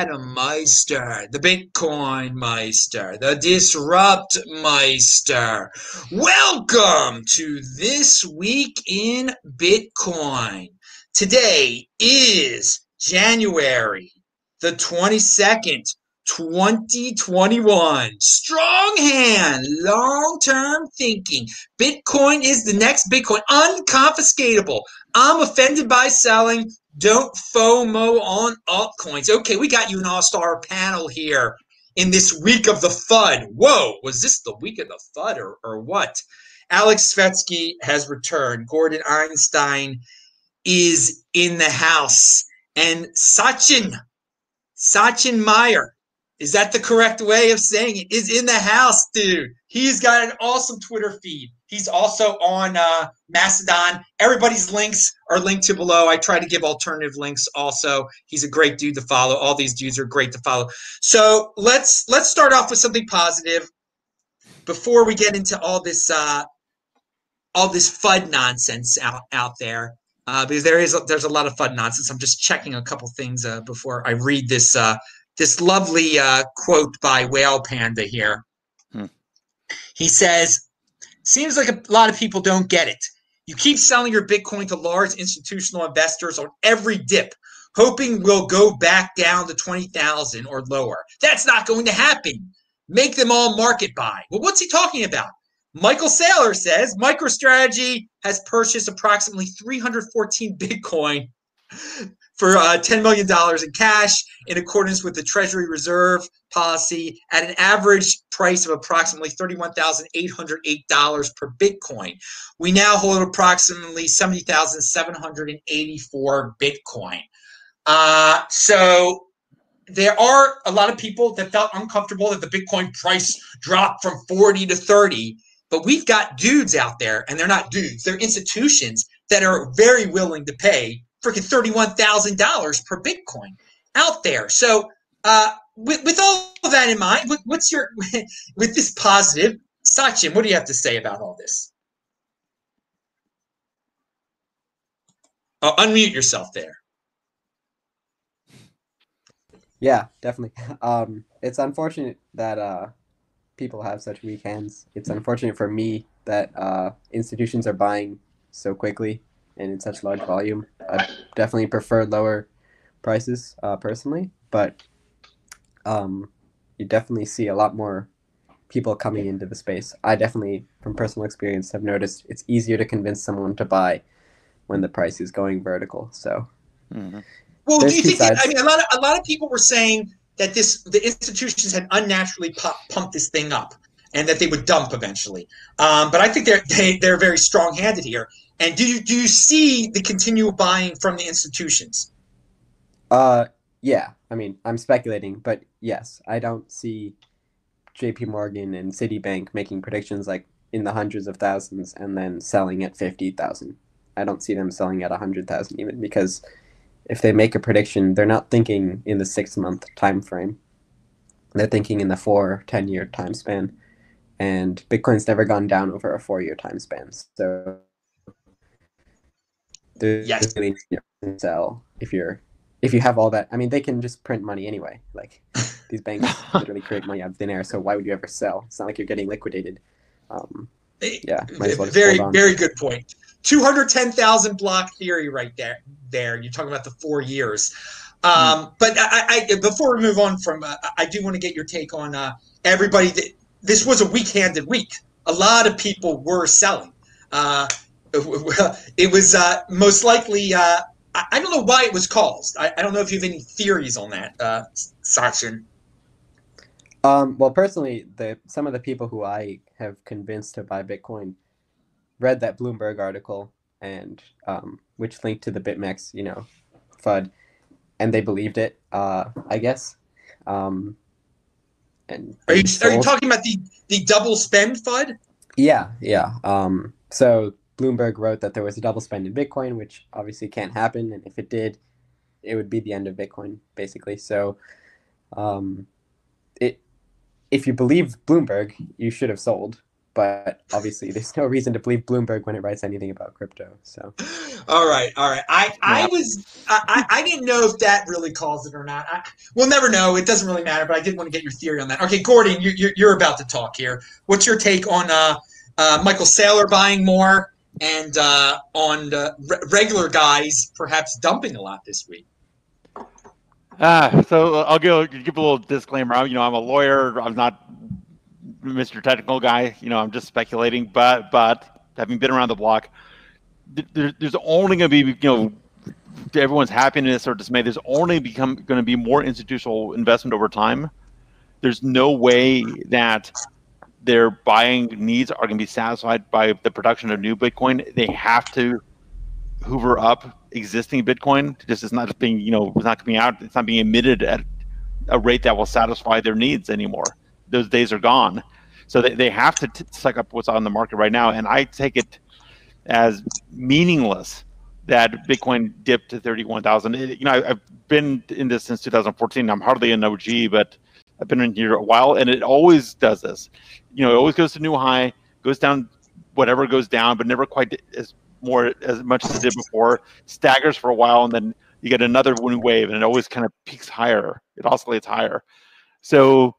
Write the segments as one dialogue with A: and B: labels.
A: Adam Meister, the Bitcoin Meister, the Disrupt Meister. Welcome to This Week in Bitcoin. Today is January the 22nd, 2021. Strong hand, long term thinking. Bitcoin is the next Bitcoin, unconfiscatable. I'm offended by selling. Don't FOMO on altcoins. Okay, we got you an all star panel here in this week of the FUD. Whoa, was this the week of the FUD or, or what? Aleks Svetski has returned. Gordon Einstein is in the house. And Sachin, Sachin Meyer, is that the correct way of saying it? Is in the house, dude. He's got an awesome Twitter feed. He's also on uh, Mastodon. Everybody's links are linked to below. I try to give alternative links also. He's a great dude to follow. All these dudes are great to follow. So let's let's start off with something positive before we get into all this uh, all this FUD nonsense out out there. Uh, because there is a, there's a lot of FUD nonsense. I'm just checking a couple things uh, before I read this uh, this lovely uh, quote by Whale Panda here. Hmm. He says, Seems like a lot of people don't get it. You keep selling your Bitcoin to large institutional investors on every dip, hoping we'll go back down to 20,000 or lower. That's not going to happen. Make them all market buy. Well, what's he talking about? Michael Saylor says MicroStrategy has purchased approximately 314 Bitcoin for uh, $10 million in cash in accordance with the Treasury Reserve policy at an average price of approximately $31,808 per Bitcoin. We now hold approximately 70,784 Bitcoin. Uh, so there are a lot of people that felt uncomfortable that the Bitcoin price dropped from 40 to 30. But we've got dudes out there, and they're not dudes, they're institutions that are very willing to pay freaking $31,000 per Bitcoin out there. So, uh, with, with all of that in mind, what's your, with this positive, Sachin, what do you have to say about all this? Oh, unmute yourself there.
B: Yeah, definitely. Um, it's unfortunate that uh, people have such weak hands. It's unfortunate for me that uh, institutions are buying so quickly and in such large volume. I definitely prefer lower prices uh, personally, but um, you definitely see a lot more people coming into the space. I definitely, from personal experience, have noticed it's easier to convince someone to buy when the price is going vertical. So,
A: mm-hmm. well, do you think? That, I mean, a lot of a lot of people were saying that this the institutions had unnaturally pop, pumped this thing up and that they would dump eventually. Um, but I think they're they, they're very strong handed here. And do you do you see the continual buying from the institutions?
B: Uh, yeah. I mean, I'm speculating, but yes, I don't see J.P. Morgan and Citibank making predictions like in the hundreds of thousands and then selling at fifty thousand. I don't see them selling at a hundred thousand even because if they make a prediction, they're not thinking in the six month time frame. They're thinking in the four, 10 year time span. And Bitcoin's never gone down over a four year time span. So there's yes. really sell if you're if you have all that. I mean, they can just print money anyway. Like these banks literally create money out of thin air. So why would you ever sell? It's not like you're getting liquidated. Um, yeah,
A: well very very good point. Two hundred ten thousand block theory right there. There, you're talking about the four years. Um, mm. But I, I, before we move on from, uh, I do want to get your take on uh, everybody. That, this was a weak-handed week. A lot of people were selling. Uh, it was uh, most likely. Uh, I don't know why it was caused. I, I, don't know if you have any theories on that, uh, Sachin.
B: Um, well, personally, the some of the people who I have convinced to buy Bitcoin read that Bloomberg article and um, which linked to the BitMEX, you know, FUD, and they believed it. Uh, I guess. Um,
A: and are you are you talking about the the double spend FUD?
B: Yeah, yeah. Um, so Bloomberg wrote that there was a double spend in Bitcoin, which obviously can't happen, and if it did, it would be the end of Bitcoin, basically. So, um, it if you believe Bloomberg, you should have sold but obviously there's no reason to believe Bloomberg when it writes anything about crypto. So,
A: all right, all right. I I was I, I didn't know if that really caused it or not. I, we'll never know. It doesn't really matter. But I did want to get your theory on that. Okay, Gordon, you, you're you're about to talk here. What's your take on uh, uh, Michael Saylor buying more and uh, on re- regular guys perhaps dumping a lot this week?
C: Ah, so I'll give, give a little disclaimer. I'm, You know, I'm a lawyer. I'm not Mr. Technical guy. You know, I'm just speculating, but but having been around the block, there, there's only going to be you know to everyone's happiness or dismay. There's only become going to be more institutional investment over time. There's no way that their buying needs are going to be satisfied by the production of new Bitcoin. They have to hoover up existing Bitcoin. This is not just being, you know, it's not coming out. It's not being emitted at a rate that will satisfy their needs anymore those days are gone. So they, they have to t- suck up what's on the market right now. And I take it as meaningless that Bitcoin dipped to 31,000. You know, I, have been in this since 2014. I'm hardly an OG, but I've been in here a while and it always does this. You know, it always goes to new high, goes down whatever goes down, but never quite as more as much as it did before, staggers for a while, and then you get another new wave and it always kind of peaks higher. It oscillates higher. So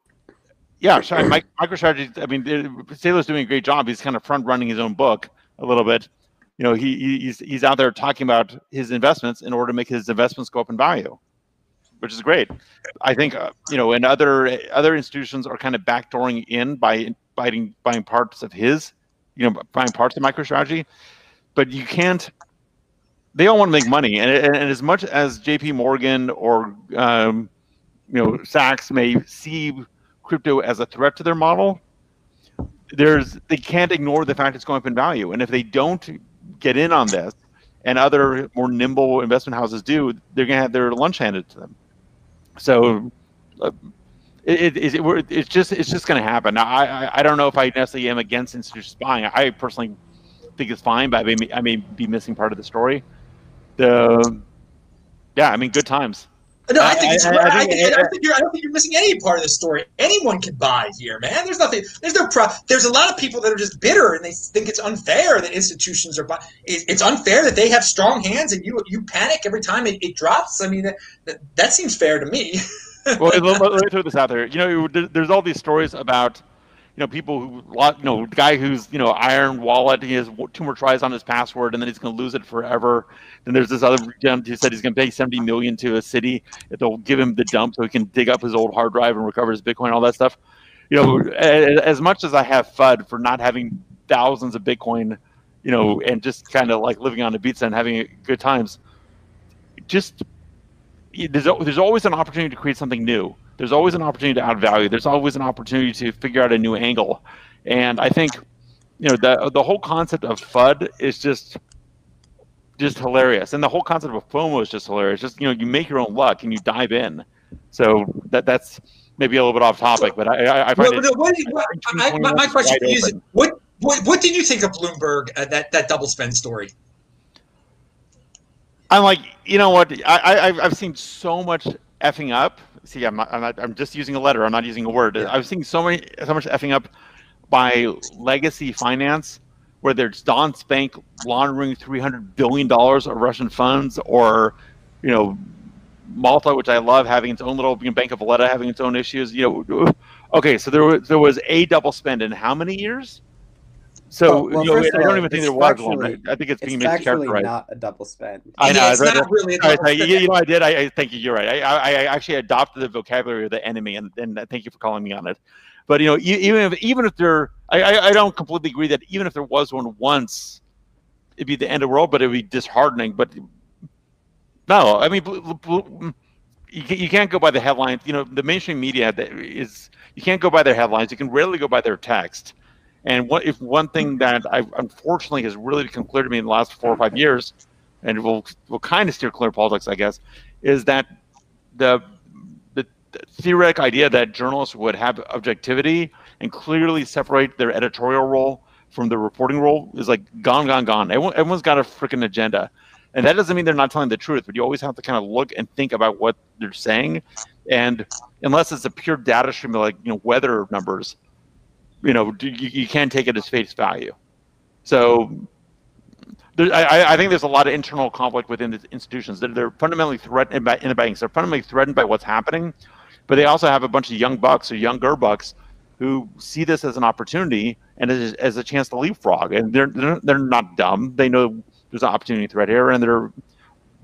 C: yeah, sorry, Mike, MicroStrategy. I mean, Saylor's doing a great job. He's kind of front running his own book a little bit. You know, he he's he's out there talking about his investments in order to make his investments go up in value, which is great. I think uh, you know, and other other institutions are kind of backdooring in by buying buying parts of his, you know, buying parts of MicroStrategy, but you can't. They all want to make money, and, and, and as much as J.P. Morgan or um, you know Sachs may see crypto as a threat to their model, there's they can't ignore the fact it's going up in value. And if they don't get in on this, and other more nimble investment houses do, they're going to have their lunch handed to them. So. Uh, it, it, it, it's just it's just going to happen. I, I I don't know if I necessarily am against institutional buying. I personally think it's fine, but I may I may be missing part of the story. The yeah, I mean, good times.
A: No, I think it's. I, I, I, think, I, think you're, I don't think you're missing any part of the story. Anyone can buy here, man. There's nothing. There's no. Pro, there's a lot of people that are just bitter and they think it's unfair that institutions are. buying. it's unfair that they have strong hands and you you panic every time it, it drops. I mean, that, that, that seems fair to me.
C: well, let, let me throw this out there. You know, there's all these stories about you know, people who, you know, guy who's, you know, iron wallet, he has two more tries on his password, and then he's going to lose it forever. Then there's this other gent who said he's going to pay 70 million to a city they'll give him the dump so he can dig up his old hard drive and recover his Bitcoin, all that stuff. You know, as much as I have FUD for not having thousands of Bitcoin, you know, and just kind of like living on the beach and having good times, just there's, there's always an opportunity to create something new there's always an opportunity to add value. There's always an opportunity to figure out a new angle. And I think, you know, the the whole concept of FUD is just just hilarious. And the whole concept of FOMO is just hilarious. Just you know, you make your own luck and you dive in. So that that's maybe a little bit off topic, but I I, I find
A: well, it, what, what, I, my, my question is what, what what did you think of Bloomberg uh, that that double spend story?
C: I'm like, you know what? I, I I've seen so much effing up see, I'm not, I'm not, I'm just using a letter. I'm not using a word. Yeah. I was seeing so many, so much effing up by legacy finance, where there's Danske Bank laundering 300 billion dollars of Russian funds, or you know, Malta, which I love, having its own little you know, Bank of Valletta having its own issues. You know, okay, so there was there was a double spend in how many years? So well, well, you know, I don't even think there was one. I think it's being
B: it's mischaracterized. not a double spend.
C: I know.
A: Yeah, it's not really.
C: A you, you know, I did. I, I thank you. You're right. I, I, I, actually adopted the vocabulary of the enemy, and, and thank you for calling me on it. But you know, even if even if there, I, I, I don't completely agree that even if there was one once, it'd be the end of the world, but it'd be disheartening. But no, I mean, mm, you, you can't go by the headlines. You know, the mainstream media is you can't go by their headlines. You can rarely go by their text. And what if one thing that I unfortunately has really become clear to me in the last four or five years, and will will kind of steer clear politics, I guess, is that the the theoretic idea that journalists would have objectivity and clearly separate their editorial role from the reporting role is like gone, gone, gone. Everyone, everyone's got a freaking agenda. And that doesn't mean they're not telling the truth, but you always have to kind of look and think about what they're saying. And unless it's a pure data stream like you know weather numbers, you know, you, you can't take it as face value. So there, I, I, think there's a lot of internal conflict within the institutions. They're, they're fundamentally threatened by in the banks. They're fundamentally threatened by what's happening, but they also have a bunch of young bucks or younger bucks who see this as an opportunity and as, as a chance to leapfrog. And they're, they're they're not dumb. They know there's an opportunity threat here, and they're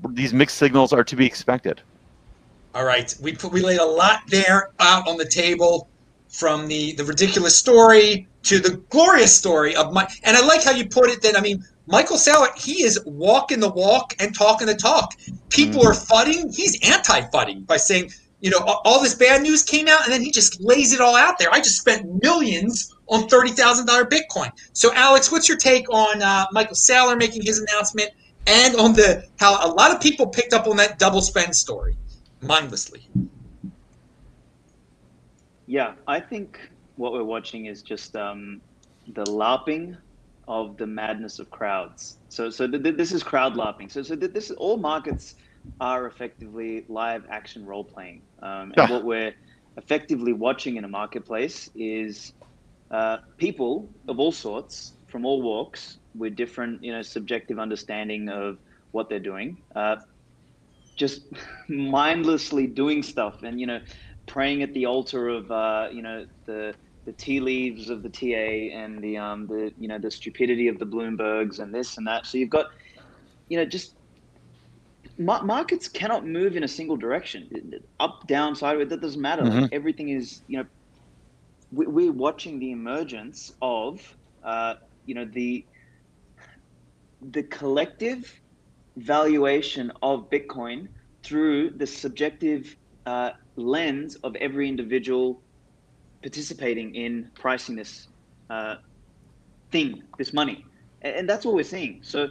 C: these mixed signals are to be expected.
A: All right, we put, we laid a lot there out on the table, from the the ridiculous story to the glorious story of my. And I like how you put it. That I mean, Michael Saylor, he is walking the walk and talking the talk. People mm-hmm. are fudding. He's anti-fudding by saying, you know, all this bad news came out, and then he just lays it all out there. I just spent millions on thirty thousand dollar Bitcoin. So, Aleks, what's your take on uh, Michael Saylor making his announcement, and on the how a lot of people picked up on that double spend story? mindlessly.
D: Yeah, I think what we're watching is just um, the LARPing of the madness of crowds. So, so th- th- this is crowd LARPing. So, so th- this all markets are effectively live action role playing. Um, and yeah. what we're effectively watching in a marketplace is uh, people of all sorts from all walks with different, you know, subjective understanding of what they're doing. Uh, just mindlessly doing stuff and you know praying at the altar of uh, you know the the tea leaves of the TA and the um the you know the stupidity of the Bloombergs and this and that. So you've got you know just markets cannot move in a single direction, up, down, sideways. That doesn't matter. Mm-hmm. Like everything is you know we, are watching the emergence of uh, you know the the collective valuation of Bitcoin through the subjective uh, lens of every individual participating in pricing this uh, thing, this money, and that's what we're seeing. So,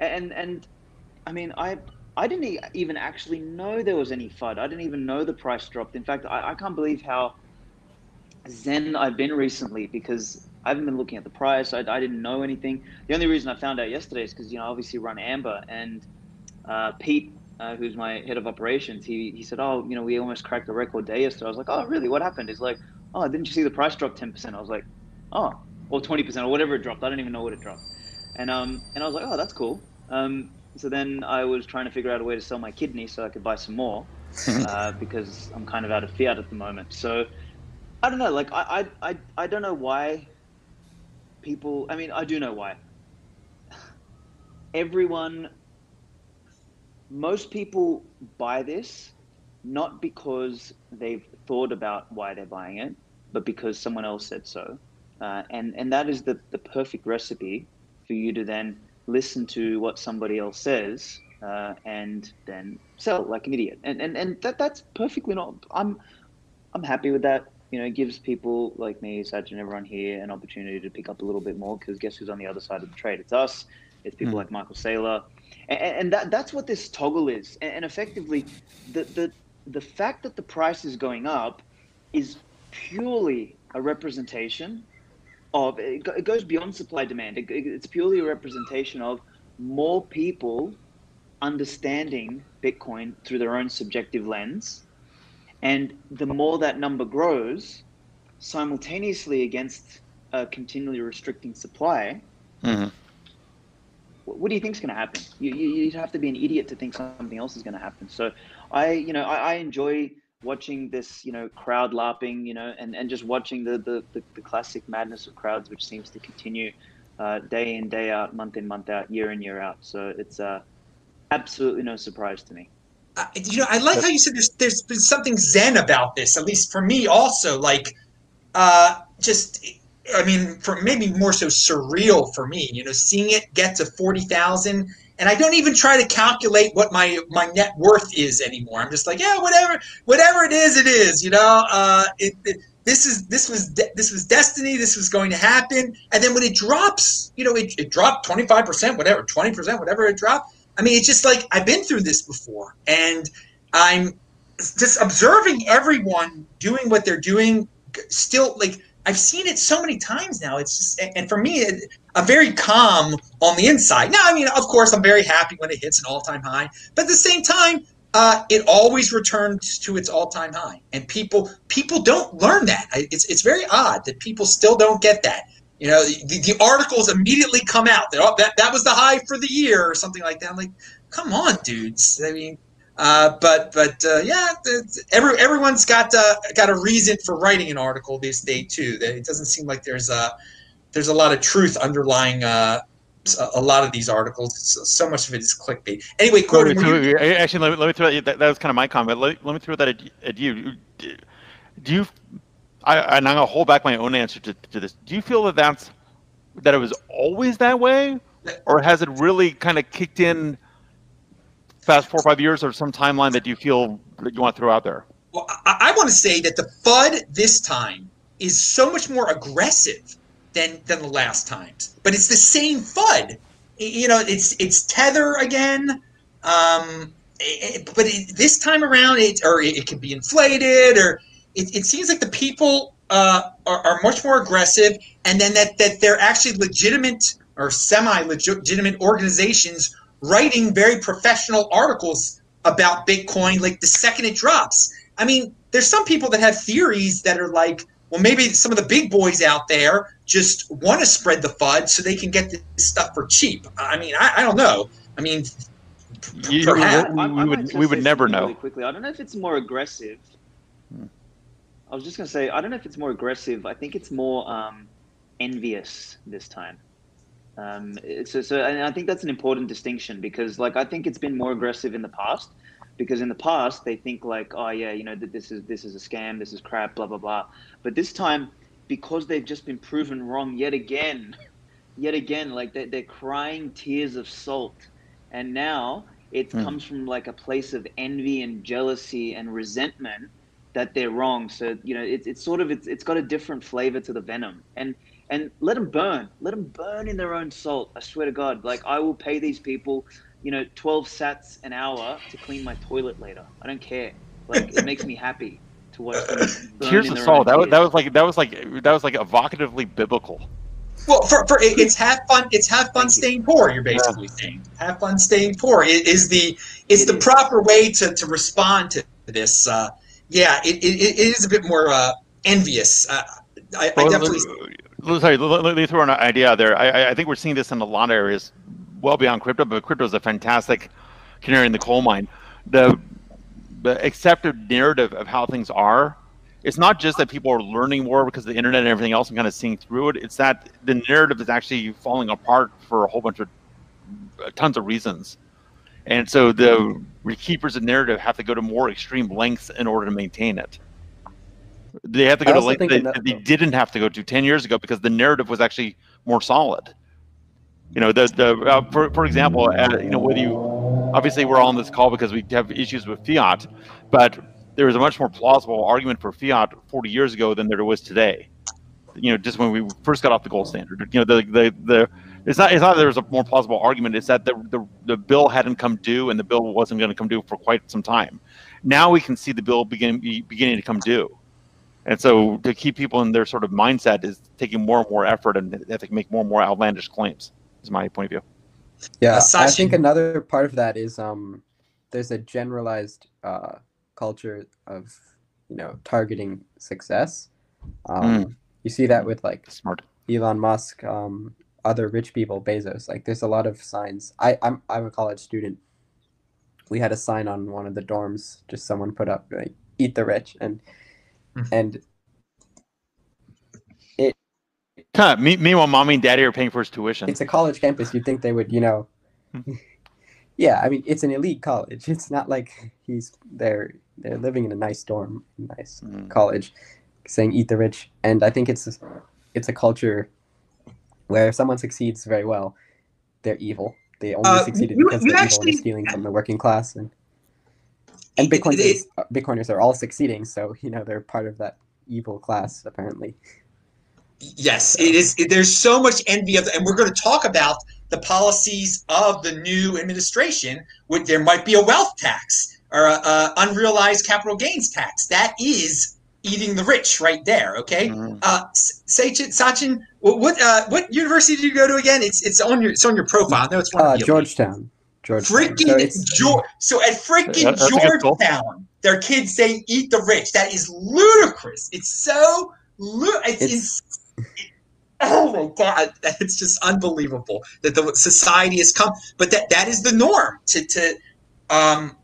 D: and and I mean, I I didn't even actually know there was any FUD. I didn't even know the price dropped. In fact, I, I can't believe how zen I've been recently because I haven't been looking at the price. I, I didn't know anything. The only reason I found out yesterday is because you know obviously run Amber and uh, Pete, uh, who's my head of operations. He he said, oh, you know, we almost cracked a record day yesterday. I was like, oh, really? What happened? He's like, oh, didn't you see the price drop ten percent? I was like, oh, or twenty percent or whatever it dropped. I don't even know what it dropped. And um and I was like, oh, that's cool. Um, so then I was trying to figure out a way to sell my kidney so I could buy some more uh, because I'm kind of out of fiat at the moment. So I don't know. Like I I I, I don't know why people, I mean, I do know why. Everyone, most people buy this not because they've thought about why they're buying it, but because someone else said so. Uh, and, and that is the, the perfect recipe for you to then listen to what somebody else says uh, and then sell like an idiot. And, and, and that, that's perfectly not, I'm, I'm happy with that you know, it gives people like me, Saj, and everyone here an opportunity to pick up a little bit more because guess who's on the other side of the trade? It's us. It's people mm. like Michael Saylor, and, and, that that's what this toggle is. And, and effectively, the the the fact that the price is going up is purely a representation of it goes beyond supply demand. It, it's purely a representation of more people understanding Bitcoin through their own subjective lens and the more that number grows, simultaneously against a continually restricting supply, mm-hmm. What do you think is going to happen? You, you, would have to be an idiot to think something else is going to happen. So I, you know, I, I enjoy watching this, you know, crowd LARPing, you know, and, and just watching the, the, the, the classic madness of crowds, which seems to continue uh, day in, day out, month in, month out, year in, year out. So it's uh, absolutely no surprise to me
A: you know, I like how you said there's there's been something zen about this, at least for me also. Like, uh, just I mean, for maybe more so surreal for me. You know, seeing it get to forty thousand, and I don't even try to calculate what my my net worth is anymore. I'm just like, yeah, whatever, whatever it is, it is. You know, uh, it, it this is this was de- this was destiny. This was going to happen, and then when it drops, you know, it, it dropped twenty five percent, whatever, twenty percent, whatever it dropped I mean, it's just like I've been through this before, and I'm just observing everyone doing what they're doing. Still, like I've seen it so many times now. It's just, and for me, I'm very calm on the inside. Now, I mean, of course, I'm very happy when it hits an all-time high, but at the same time, uh, it always returns to its all-time high, and people people don't learn that. It's it's very odd that people still don't get that. You know, the, the articles immediately come out that oh, that that was the high for the year or something like that. I'm like, come on, dudes. I mean, uh, but but uh, yeah, every everyone's got uh, got a reason for writing an article this day too. It doesn't seem like there's a there's a lot of truth underlying uh, a lot of these articles. So much of it is clickbait. Anyway, Gordon,
C: you... actually, let me, let me throw that, that, that was kind of my comment. Let, let me throw that at, at you. Do you? I, and I'm gonna hold back my own answer to, to this. Do you feel that that's that it was always that way, or has it really kind of kicked in? Fast four or five years, or some timeline that you feel that you want to throw out there.
A: Well, I, I want to say that the FUD this time is so much more aggressive than than the last times. But it's the same FUD. You know, it's it's tether again. Um, it, but it, this time around, it or it, it can be inflated, or it, it seems like the people uh, are, are much more aggressive, and then that that they're actually legitimate or semi-legitimate organizations writing very professional articles about Bitcoin like the second it drops. I mean, there's some people that have theories that are like, well, maybe some of the big boys out there just want to spread the FUD so they can get this stuff for cheap. I mean, I, I don't know. I mean,
C: you, perhaps. we, we would, we would never know. Really
D: quickly, I don't know if it's more aggressive. Hmm. I was just going to say, I don't know if it's more aggressive. I think it's more um, envious this time. Um, so, so, and I think that's an important distinction because, like, I think it's been more aggressive in the past because in the past they think like, oh yeah, you know that this is this is a scam, this is crap, blah blah blah. But this time, because they've just been proven wrong yet again, yet again, like they're, they're crying tears of salt, and now it mm. comes from like a place of envy and jealousy and resentment that they're wrong. So you know, it's it's sort of it's it's got a different flavor to the venom, and and let them burn, let them burn in their own salt. I swear to God, like I will pay these people you know, 12 sats an hour to clean my toilet later. I don't care. Like it makes me happy to watch them.
C: Here's the soul. That was, that was like that was like that was like evocatively biblical.
A: Well, for, for it's have fun. It's have fun staying poor. You're basically yeah. saying have fun staying poor it is the is it the is. proper way to, to respond to this. Uh, yeah, it, it, it is a bit more uh, envious. Uh, I, well, I definitely.
C: Sorry, let me throw an idea out there. I, I think we're seeing this in a lot of areas well beyond crypto, but crypto is a fantastic canary in the coal mine. The the accepted narrative of how things are, it's not just that people are learning more because of the internet and everything else and kind of seeing through it. It's that the narrative is actually falling apart for a whole bunch of uh, tons of reasons. And so the keepers of narrative have to go to more extreme lengths in order to maintain it. They have to go to lengths that, that they didn't have to go to 10 years ago because the narrative was actually more solid. You know, the the uh, for for example, uh, you know, whether you obviously we're all on this call because we have issues with fiat, but there was a much more plausible argument for fiat 40 years ago than there was today. You know, just when we first got off the gold standard. You know, the the the it's not it's not that there was a more plausible argument. It's that the the, the bill hadn't come due and the bill wasn't going to come due for quite some time. Now we can see the bill begin beginning to come due. And so to keep people in their sort of mindset is taking more and more effort and they have to make more and more outlandish claims is my point of view.
B: Yeah, uh, I think another part of that is um, there's a generalized uh, culture of you know targeting success. Um, mm. You see that with like
C: smart
B: Elon Musk, um, other rich people, Bezos. Like there's a lot of signs. I I'm I'm a college student. We had a sign on one of the dorms. Just someone put up like "Eat the rich," and mm. and
C: Huh, me, meanwhile, mommy and daddy are paying for his tuition.
B: It's a college campus. You'd think they would, you know. Hmm. yeah, I mean, it's an elite college. It's not like he's they're they're living in a nice dorm, nice mm. college, saying "eat the rich." And I think it's it's a culture where if someone succeeds very well, they're evil. They only uh, succeeded you, because you they're actually, evil and stealing from the working class. And and Bitcoiners, Bitcoiners are all succeeding, so you know they're part of that evil class apparently.
A: Yes, it is. It, there's so much envy of, and we're going to talk about the policies of the new administration. There might be a wealth tax or a, a unrealized capital gains tax? That is eating the rich right there. Okay, mm-hmm. uh, Sachin, Sachin, what uh, what university did you go to again? It's it's on your it's on your profile. No, it's one
B: uh, Georgetown. Georgetown.
A: Freaking
B: So it's-
A: Geor- so at freaking
C: That- that's a good school.
A: Georgetown, their kids say "eat the rich." That is ludicrous. It's so lu- it's,
B: It's-
A: ins- oh my god, it's just unbelievable that the society has come. But that that is the norm to to um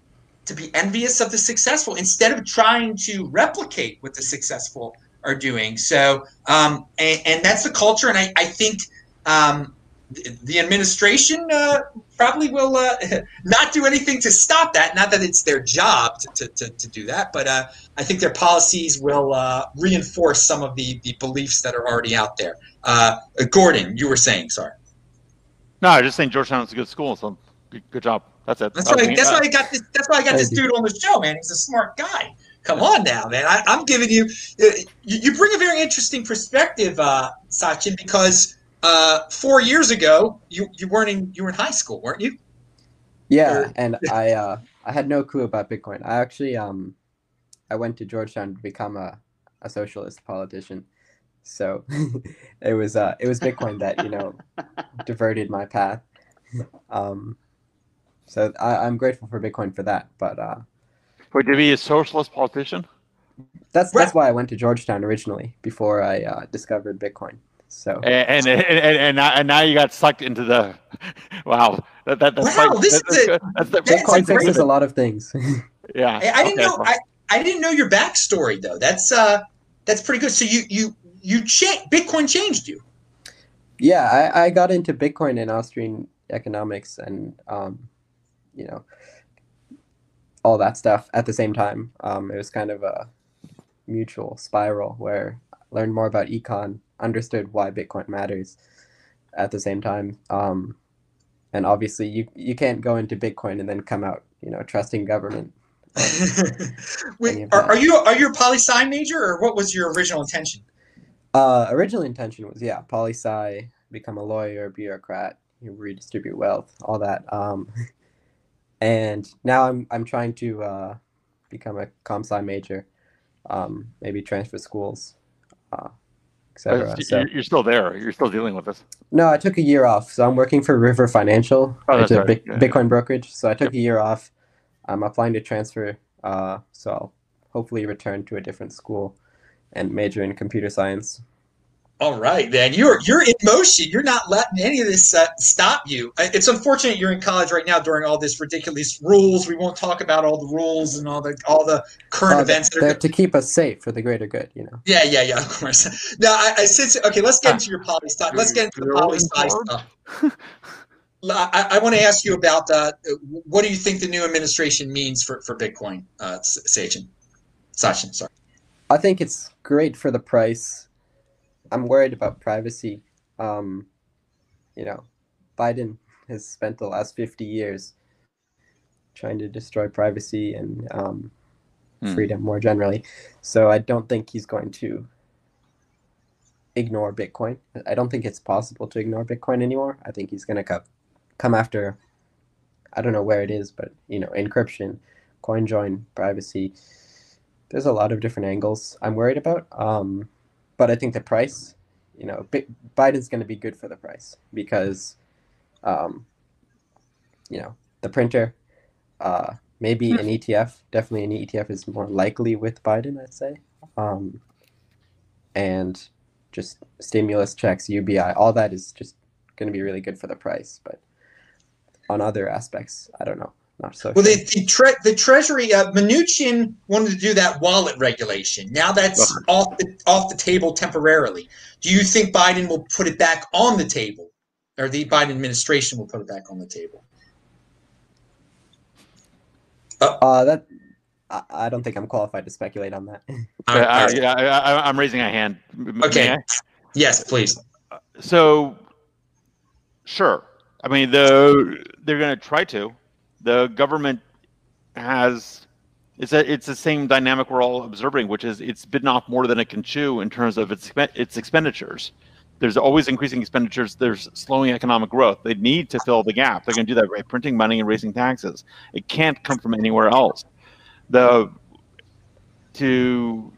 A: to be envious of the successful instead of trying to replicate what the successful are doing. So um and, and that's the culture, and I I think um the- the administration uh, probably will uh, not do anything to stop that. Not that it's their job to, to, to, to do that, but uh, I think their policies will uh, reinforce some of the, the beliefs that are already out there. Uh, Gordon, you were saying, sorry.
C: No, I was just saying Georgetown is a good school, so good, good job. That's it.
A: That's why. That's why I got this. That's why I got this dude on the show, man. He's a smart guy. Come on now, man. I, I'm giving you, uh, you. You bring a very interesting perspective, uh, Sachin, because uh, four years ago you you weren't in you were in high school, weren't you?
B: Yeah,
A: Or-
B: and I uh, I had no clue about Bitcoin. I actually um I went to Georgetown to become a, a socialist politician. So it was uh it was Bitcoin that, you know, diverted my path. Um so I, I'm grateful for Bitcoin for that. But uh
C: Wait, to be a socialist politician?
B: that's
A: Right.
B: that's why I went to Georgetown originally before I uh, discovered Bitcoin. So
C: And and, and, and, and, now, you got sucked into the wow. That, that, that's
A: Wow,
C: like,
A: this
C: that's,
A: is a-
C: that's the-
A: that's a
B: Bitcoin
A: great-
B: fixes a lot of things.
C: yeah.
A: I, I didn't
C: okay,
A: know.
C: fine.
A: I, I didn't know your backstory though. That's uh that's pretty good. So you you you cha- Bitcoin changed you.
B: Yeah, I, I got into Bitcoin and Austrian economics and um, you know all that stuff at the same time. Um, it was kind of a mutual spiral where I learned more about econ, understood why Bitcoin matters at the same time. Um, and obviously, you you can't go into Bitcoin and then come out, you know, trusting government.
A: Wait, are, are you are you a poli sci major or what was your original intention?
B: Uh, original intention was yeah, poli sci, become a lawyer, bureaucrat, you redistribute wealth, all that. Um, and now I'm I'm trying to uh, become a comp sci major, um, maybe transfer schools, uh, etc.
C: You're-
B: So
C: You're still there. You're still dealing with this.
B: no, I took a year off. So I'm working for River Financial.
C: Oh,
B: a
C: right.
B: Bi-
C: Yeah,
B: Bitcoin brokerage. So I took a year off. I'm applying to transfer. Uh, so I'll hopefully return to a different school and major in computer science.
A: All right, then you're you're in motion. You're not letting any of this uh, stop you. Uh, It's unfortunate you're in college right now during all this ridiculous rules. We won't talk about all the rules and all the all the current
B: Uh,
A: events. That are
B: they're to keep us safe for the greater good, you know.
A: Yeah, yeah, yeah. Of course. Now, I, I since okay, let's get into your poli sci. Let's get into the
C: You're
A: poli sci stuff. I, I want to ask you about uh, what do you think the new administration means for for Bitcoin, uh, S- Sachin? Sachin, sorry.
B: I think it's great for the price. I'm worried about privacy. Um, you know, Biden has spent the last 50 years trying to destroy privacy and um,
C: Hmm.
B: freedom more generally. So I don't think he's going to ignore Bitcoin. I don't think it's possible to ignore Bitcoin anymore. I think he's going to co- come after, I don't know where it is, but, you know, encryption, coin join, privacy. There's a lot of different angles I'm worried about. Um, but I think the price, you know, Bi- Biden's going to be good for the price because, um, you know, the printer, uh, maybe an ETF. Definitely an ETF is more likely with Biden, I'd say. Um, and just stimulus checks, UBI, all that is just going to be really good for the price. But on other aspects, I don't know. Not so.
A: Well,
B: sure.
A: the the, tre- the Treasury, uh, Mnuchin wanted to do that wallet regulation. Now that's
C: Ugh.
A: off the off the table temporarily. Do you think Biden will put it back on the table, or the Biden administration will put it back on the table?
B: Uh, that I, I don't think I'm qualified to speculate on that.
A: All right, all right.
C: I, I, I, I'm raising a hand.
A: Okay. Yes, please.
C: So, sure. I mean, the they're going to try to. The government has it's a, it's the same dynamic we're all observing, which is it's bitten off more than it can chew in terms of its its expenditures. There's always increasing expenditures. There's slowing economic growth. They need to fill the gap. They're going to do that by printing money and raising taxes. It can't come from anywhere else. The to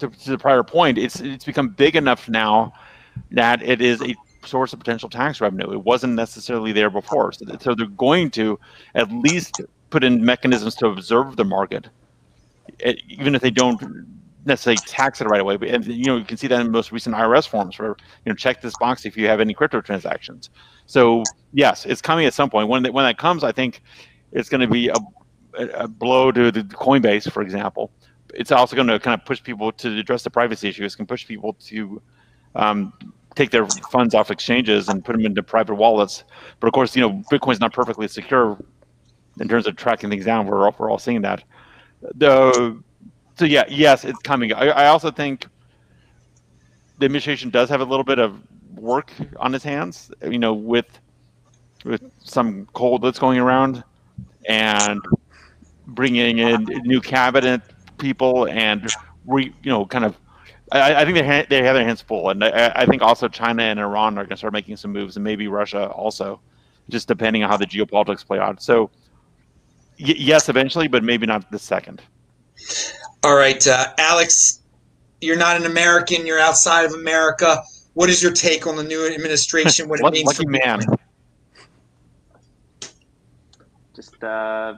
C: to, to the prior point, it's it's become big enough now that it is a source of potential tax revenue. It wasn't necessarily there before, so, so they're going to at least put in mechanisms to observe the market, even if they don't necessarily tax it right away. But and, you know, you can see that in most recent IRS forms, where you know, check this box if you have any crypto transactions. So yes, it's coming at some point. When that, when that comes, I think it's going to be a, a blow to the Coinbase, for example. It's also going to kind of push people to address the privacy issues. Can push people to um, take their funds off exchanges and put them into private wallets. But of course, you know, Bitcoin's not perfectly secure in terms of tracking things down. We're all, we're all seeing that. The so yeah, yes, it's coming. I, I also think the administration does have a little bit of work on its hands. You know, with with some cold that's going around and bringing in new cabinet people and re, you know kind of I, I think they ha- they have their hands full, and I, I think also China and Iran are going to start making some moves, and maybe Russia also, just depending on how the geopolitics play out. So, y- yes, eventually, but maybe not the second.
A: All right, uh, Aleks, you're not an American. You're outside of America. What is your take on the new administration? What it means
C: Lucky
A: for
C: man.
D: just uh,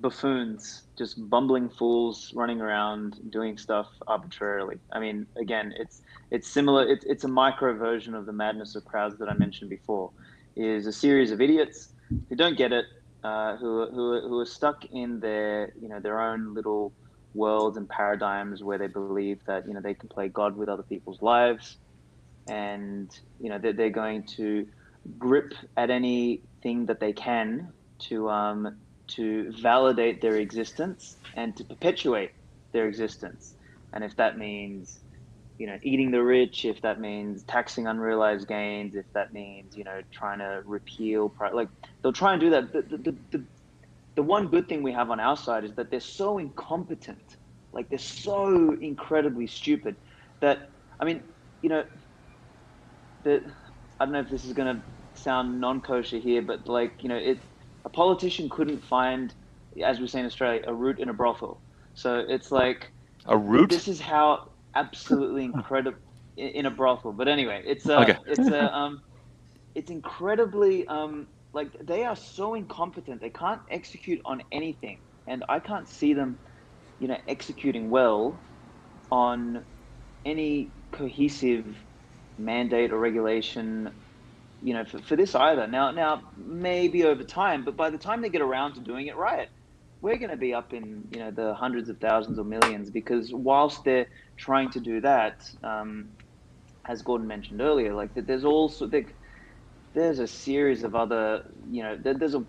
D: buffoons, just bumbling fools running around doing stuff arbitrarily. I mean, again, it's it's similar. It's it's a micro version of the madness of crowds that I mentioned before. Is a series of idiots who don't get it, uh, who who who are stuck in their you know their own little worlds and paradigms where they believe that you know they can play God with other people's lives, and you know they're, they're going to grip at anything that they can to um, to validate their existence and to perpetuate their existence. And if that means, you know, eating the rich, if that means taxing unrealized gains, if that means, you know, trying to repeal, like they'll try and do that. The, the, the, the one good thing we have on our side is that they're so incompetent, like they're so incredibly stupid that, I mean, you know, the, I don't know if this is going to sound non-kosher here, but like, you know, it, a politician couldn't find, as we say in Australia, a root in a brothel. So it's like
C: A root?
D: This is how absolutely incredible in, a brothel. But anyway, it's a,
C: Okay.
D: it's a, um, it's incredibly um, like they are so incompetent. They can't execute on anything, and I can't see them, you know, executing well on any cohesive mandate or regulation you know, for, for this either. Now, now maybe over time, but by the time they get around to doing it right, we're going to be up in you know the hundreds of thousands or millions because whilst they're trying to do that, um, as Gordon mentioned earlier, like there's also there, there's a series of other you know there, there's a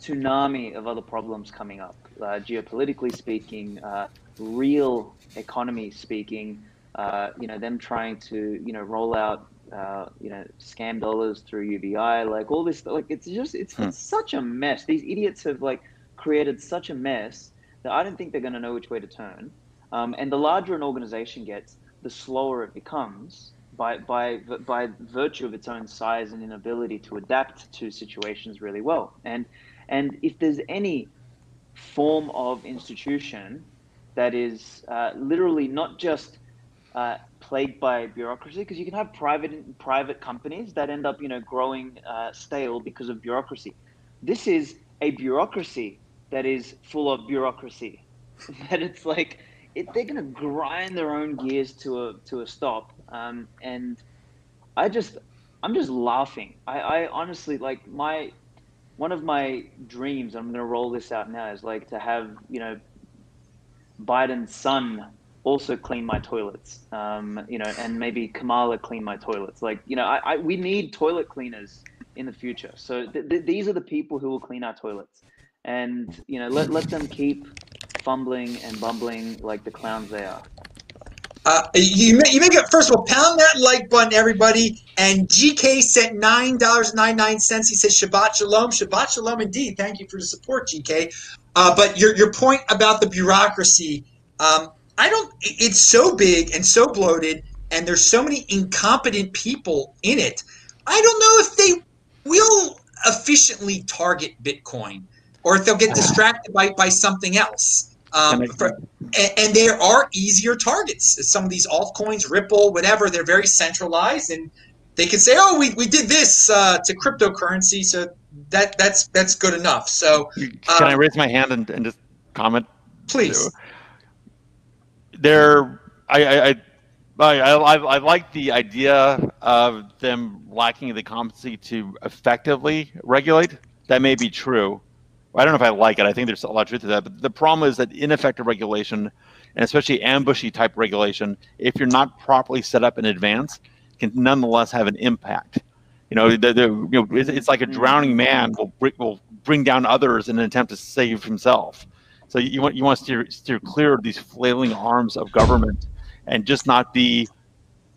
D: tsunami of other problems coming up, uh, geopolitically speaking, uh, real economy speaking. Uh, you know them trying to you know roll out uh, you know, scam dollars through UBI, like all this, like it's just, it's,
C: Hmm.
D: it's such a mess. These idiots have like created such a mess that I don't think they're going to know which way to turn. Um, and the larger an organization gets, the slower it becomes by, by, by virtue of its own size and inability to adapt to situations really well. And, and if there's any form of institution that is uh, literally not just uh, plagued by bureaucracy because you can have private private companies that end up you know growing uh, stale because of bureaucracy. This is a bureaucracy that is full of bureaucracy. That it's like it, they're going to grind their own gears to a to a stop um, and i just i'm just laughing. I, I honestly like my one of my dreams i'm going to roll this out now is like to have you know biden's son also clean my toilets, um, you know, and maybe Kamala clean my toilets. Like, you know, I, I we need toilet cleaners in the future. So th- th- these are the people who will clean our toilets, and you know, let let them keep fumbling and bumbling like the clowns they are.
A: Uh, you you make it first of all pound that like button, everybody. And GK sent nine dollars ninety nine cents. He says Shabbat Shalom, Shabbat Shalom indeed. Thank you for the support, GK. Uh, but your your point about the bureaucracy, um, I don't. It's so big and so bloated, and there's so many incompetent people in it. I don't know if they will efficiently target Bitcoin, or if they'll get distracted by by something else. Um,
C: And
A: for, and, and there are easier targets. Some of these altcoins, Ripple, whatever, they're very centralized, and they can say, "Oh, we, we did this uh, to cryptocurrency, so that that's that's good enough." So,
C: Can
A: uh,
C: I raise my hand and, and just comment?
A: please,
C: There, I, I, I, I, I, I like the idea of them lacking the competency to effectively regulate. That may be true. I don't know if I like it. I think there's a lot of truth to that. But the problem is that ineffective regulation, and especially ambushy type regulation, if you're not properly set up in advance, can nonetheless have an impact. You know, the, the, you know it's, it's like a drowning man will will bring down others in an attempt to save himself. So you want you want to steer, steer clear of these flailing arms of government and just not be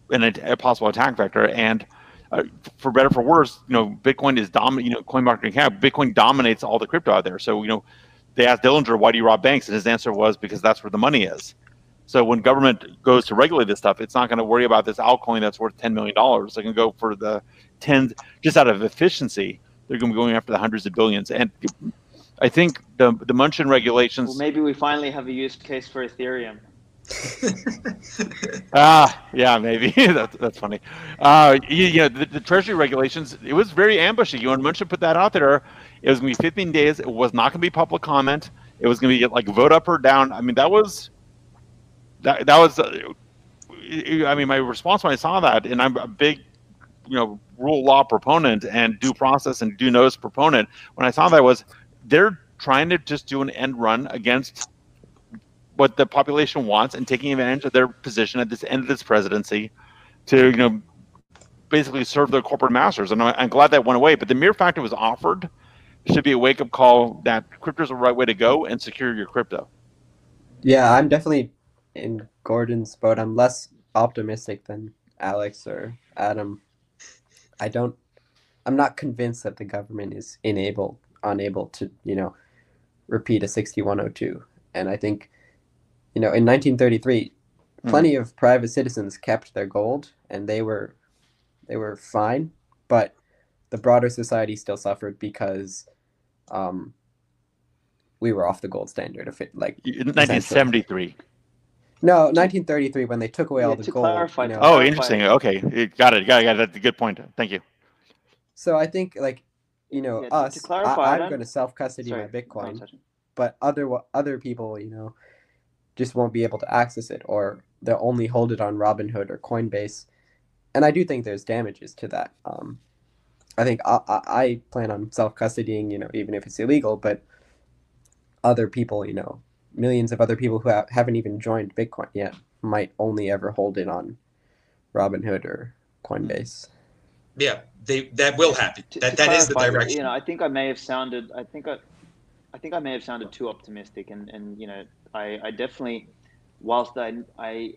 C: an, a possible attack vector. And uh, for better for worse, you know, Bitcoin is dominant. You know, coin market cap, Bitcoin dominates all the crypto out there. So you know, they asked Dillinger, "Why do you rob banks?" And his answer was because that's where the money is. So when government goes to regulate this stuff, it's not going to worry about this altcoin that's worth ten million dollars. They can go for the tens just out of efficiency. They're going to be going after the hundreds of billions. And I think the the Mnuchin regulations.
D: Well, maybe we finally have a use case for Ethereum.
C: Ah, yeah, maybe that's that's funny. Uh, you, you know, the, the Treasury regulations. It was very ambushy. You and Mnuchin put that out there. It was going to be 15 days. It was not going to be public comment. It was going to be like vote up or down. I mean, that was that that was. Uh, I mean, my response when I saw that, and I'm a big, you know, rule law proponent and due process and due notice proponent. When I saw that was they're trying to just do an end run against what the population wants and taking advantage of their position at this end of this presidency to, you know, basically serve their corporate masters. And I'm, I'm glad that went away. But the mere fact it was offered should be a wake up call that crypto is the right way to go and secure your crypto.
B: Yeah, I'm definitely in Gordon's boat. I'm less optimistic than Aleks or Adam. I don't. I'm not convinced that the government is unable, unable to, you know, repeat a 6102. And I think, you know, in 1933, plenty of private citizens kept their gold, and they were, they were fine. But the broader society still suffered because, um, we were off the gold standard. If it like
C: In 1973.
B: no, 1933 when they took away
D: Yeah,
B: all the
D: to
B: gold.
D: clarify-
B: you know.
C: Oh,
D: Clarify.
C: interesting. Okay, got it. Got it. Got it. That's a good point. Thank you.
B: So I think like you know
D: Yeah,
B: us,
D: clarify, I
B: I'm going to self custody my Bitcoin, but other other people, you know, just won't be able to access it, or they'll only hold it on Robinhood or Coinbase, and I do think there's damages to that. Um, I think I, I, I plan on self custodying, you know, even if it's illegal, but other people, you know, millions of other people who ha- haven't even joined Bitcoin yet might only ever hold it on Robinhood or Coinbase.
A: Yeah, they that will happen.
D: To-
A: That
D: to
A: that is the
D: clarify,
A: direction.
D: You know, I think I may have sounded. I think I, I think I may have sounded too optimistic, and and you know, I I definitely, whilst I I,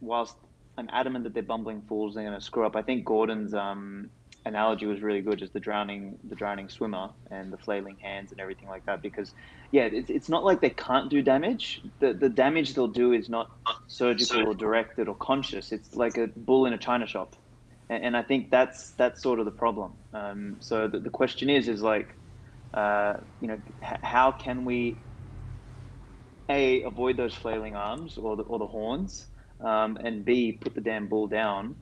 D: whilst I'm adamant that they're bumbling fools, they're going to screw up. I think Gordon's um analogy was really good, just the drowning the drowning swimmer and the flailing hands and everything like that. Because yeah, it's it's not like they can't do damage. The the damage they'll do is not surgical or directed or conscious. It's like a bull in a china shop and, and I think that's that's sort of the problem. Um, so the, the question is, is like, uh, you know, h- how can we a avoid those flailing arms or the, or the horns, um, and b put the damn bull down,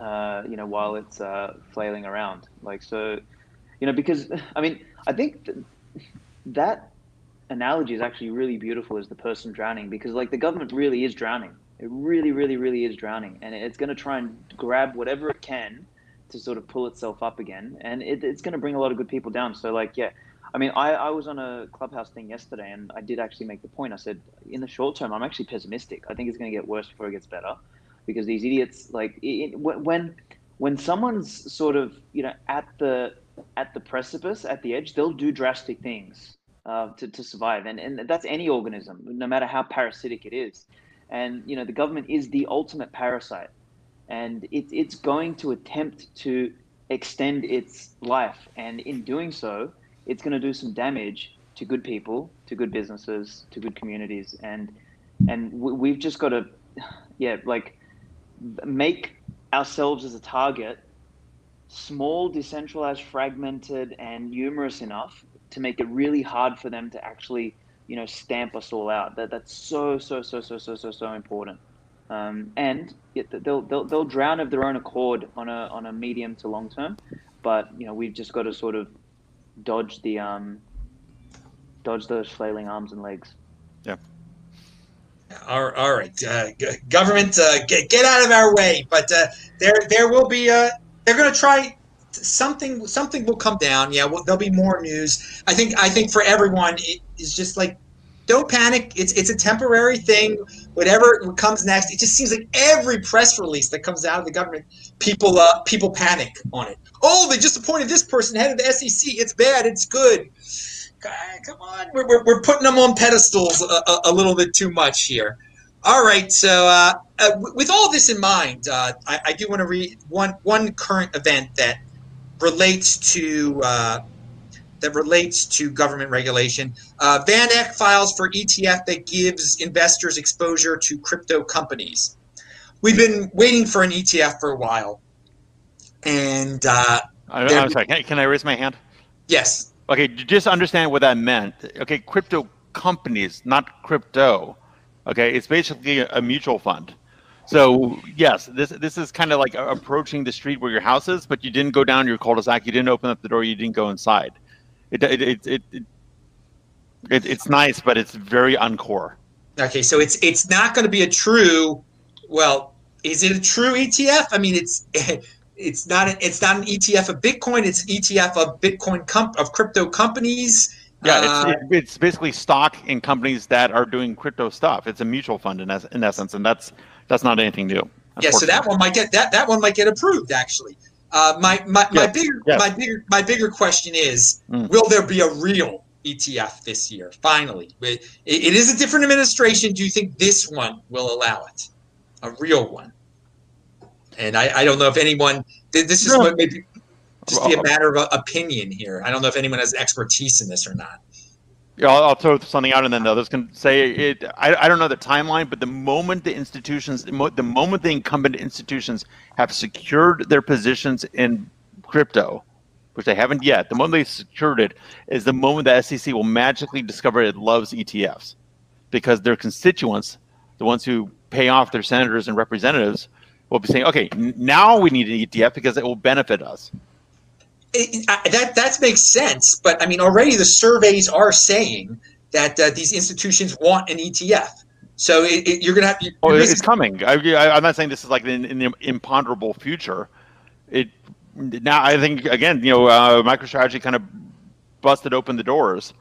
D: uh, you know, while it's uh, flailing around. Like so, you know, because I mean, I think th- that analogy is actually really beautiful as the person drowning because like the government really is drowning it really really really is drowning and it's going to try and grab whatever it can to sort of pull itself up again and it, it's going to bring a lot of good people down. So like yeah i mean I, I was on a clubhouse thing yesterday and i did actually make the point. I said in the short term i'm actually pessimistic. I think it's going to get worse before it gets better because these idiots like it, when when someone's sort of you know at the at the precipice at the edge they'll do drastic things uh, to, to survive and, and that's any organism no matter how parasitic it is and you know the government is the ultimate parasite. And it, it's going to attempt to extend its life. And in doing so it's going to do some damage to good people to good businesses to good communities. And and we, we've just got to yeah like make ourselves as a target small decentralized fragmented and numerous enough to make it really hard for them to actually you know stamp us all out that that's so so so so so so so important um, and it, they'll, they'll they'll drown of their own accord on a on a medium to long term. But you know, we've just got to sort of dodge the um, dodge those flailing arms and legs.
A: All, all right, uh, g- government, uh, get, get out of our way. But uh, there there will be uh, they're going to try something. Something will come down. Yeah, well, there'll be more news. I think I think for everyone, it is just like don't panic. It's it's a temporary thing. Whatever comes next, it just seems like every press release that comes out of the government, people uh, people panic on it. Oh, they just appointed this person head of the SEC. It's bad. It's good. Come on, we're, we're, we're putting them on pedestals a, a, a little bit too much here. All right, so uh, uh, with all this in mind, uh, I, I do want to read one one current event that relates to uh, that relates to government regulation. Uh, Van Eck files for ETF that gives investors exposure to crypto companies. We've been waiting for an ETF for a while, and uh,
C: I, I'm sorry. Can, can I raise my hand?
A: yes,
C: Okay, just understand what that meant. Okay, crypto companies, not crypto. Okay, it's basically a mutual fund. So yes, this this is kind of like approaching the street where your house is, but you didn't go down your cul-de-sac, you didn't open up the door, you didn't go inside. It it it, it, it, it it's nice, but it's very uncore.
A: Okay, so it's it's not going to be a true. Well, is it a true ETF? I mean, it's it's not an, it's not an ETF of Bitcoin. It's an ETF of Bitcoin comp of crypto companies.
C: Yeah,
A: Uh,
C: it's, it's basically stock in companies that are doing crypto stuff. It's a mutual fund in, in essence, and that's that's not anything new.
A: yeah, so that one might get that that one might get approved actually. Uh, my my, my bigger
C: yes.
A: my bigger my bigger question is:
C: Mm.
A: Will there be a real ETF this year? Finally, it, it is a different administration. Do you think this one will allow it? A real one? And I, I don't know if anyone. This is
C: No.
A: what maybe just be a matter of uh, opinion here. I don't know if anyone has expertise in this or not.
C: Yeah, I'll, I'll throw something out, and then the others can say it. I, I don't know the timeline, but the moment the institutions, the the moment the incumbent institutions have secured their positions in crypto, which they haven't yet, the moment they secured it is the moment the SEC will magically discover it loves ETFs, because their constituents, the ones who pay off their senators and representatives, will be saying, okay, now we need an ETF because it will benefit us.
A: It, I, that that makes sense, but I mean, already the surveys are saying that uh, these institutions want an ETF. So it, it, you're going to have. You're
C: Oh, it's coming. I, I, I'm not saying this is like in, in the imponderable future. It now I think again, you know, uh, MicroStrategy kind of busted open the doors,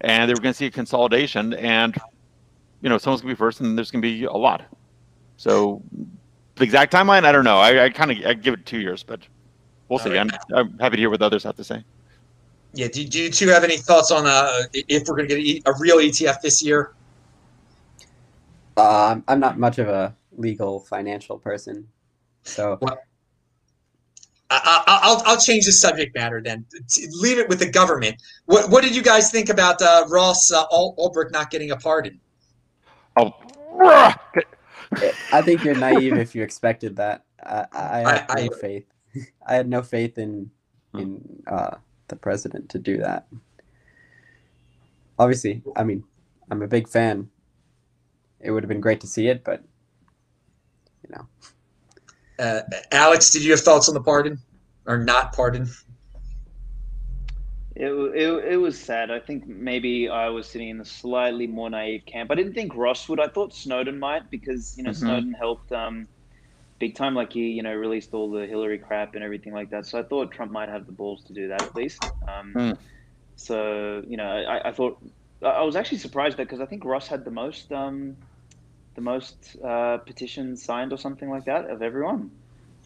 C: and they were going to see a consolidation, and you know, someone's going to be first, and there's going to be a lot. So the exact timeline, I don't know. I, I kind of I give it two years, but we'll see.
A: All
C: I'm. I'm happy to hear what the others have to say.
A: Yeah. Do, do you two have any thoughts on uh, if we're going to get a, a real ETF this year?
B: Uh, I'm- I'm not much of a legal financial person, so
A: I, I, I'll I'll change the subject matter then. Leave it with the government. What what did you guys think about uh, Ross uh, Al- Ulbricht not getting a pardon?
C: Oh,
B: I think you're naive if you expected that. I, I had
A: I-
B: no
A: I-
B: faith. I had no faith in in uh, the president to do that. Obviously, I mean, I'm a big fan. It would have been great to see it, but you know,
A: Uh, Aleks, did you have thoughts on the pardon or not pardon?
D: It, it, it was sad. I think maybe I was sitting in a slightly more naive camp. I didn't think Ross would. I thought Snowden might because you know
C: Mhm.
D: Snowden helped um, big time. Like he you know released all the Hillary crap and everything like that. So I thought Trump might have the balls to do that at least. Um,
C: Hmm.
D: So you know I, I thought I I was actually surprised that because I think Ross had the most um, the most uh, petitions signed or something like that of everyone.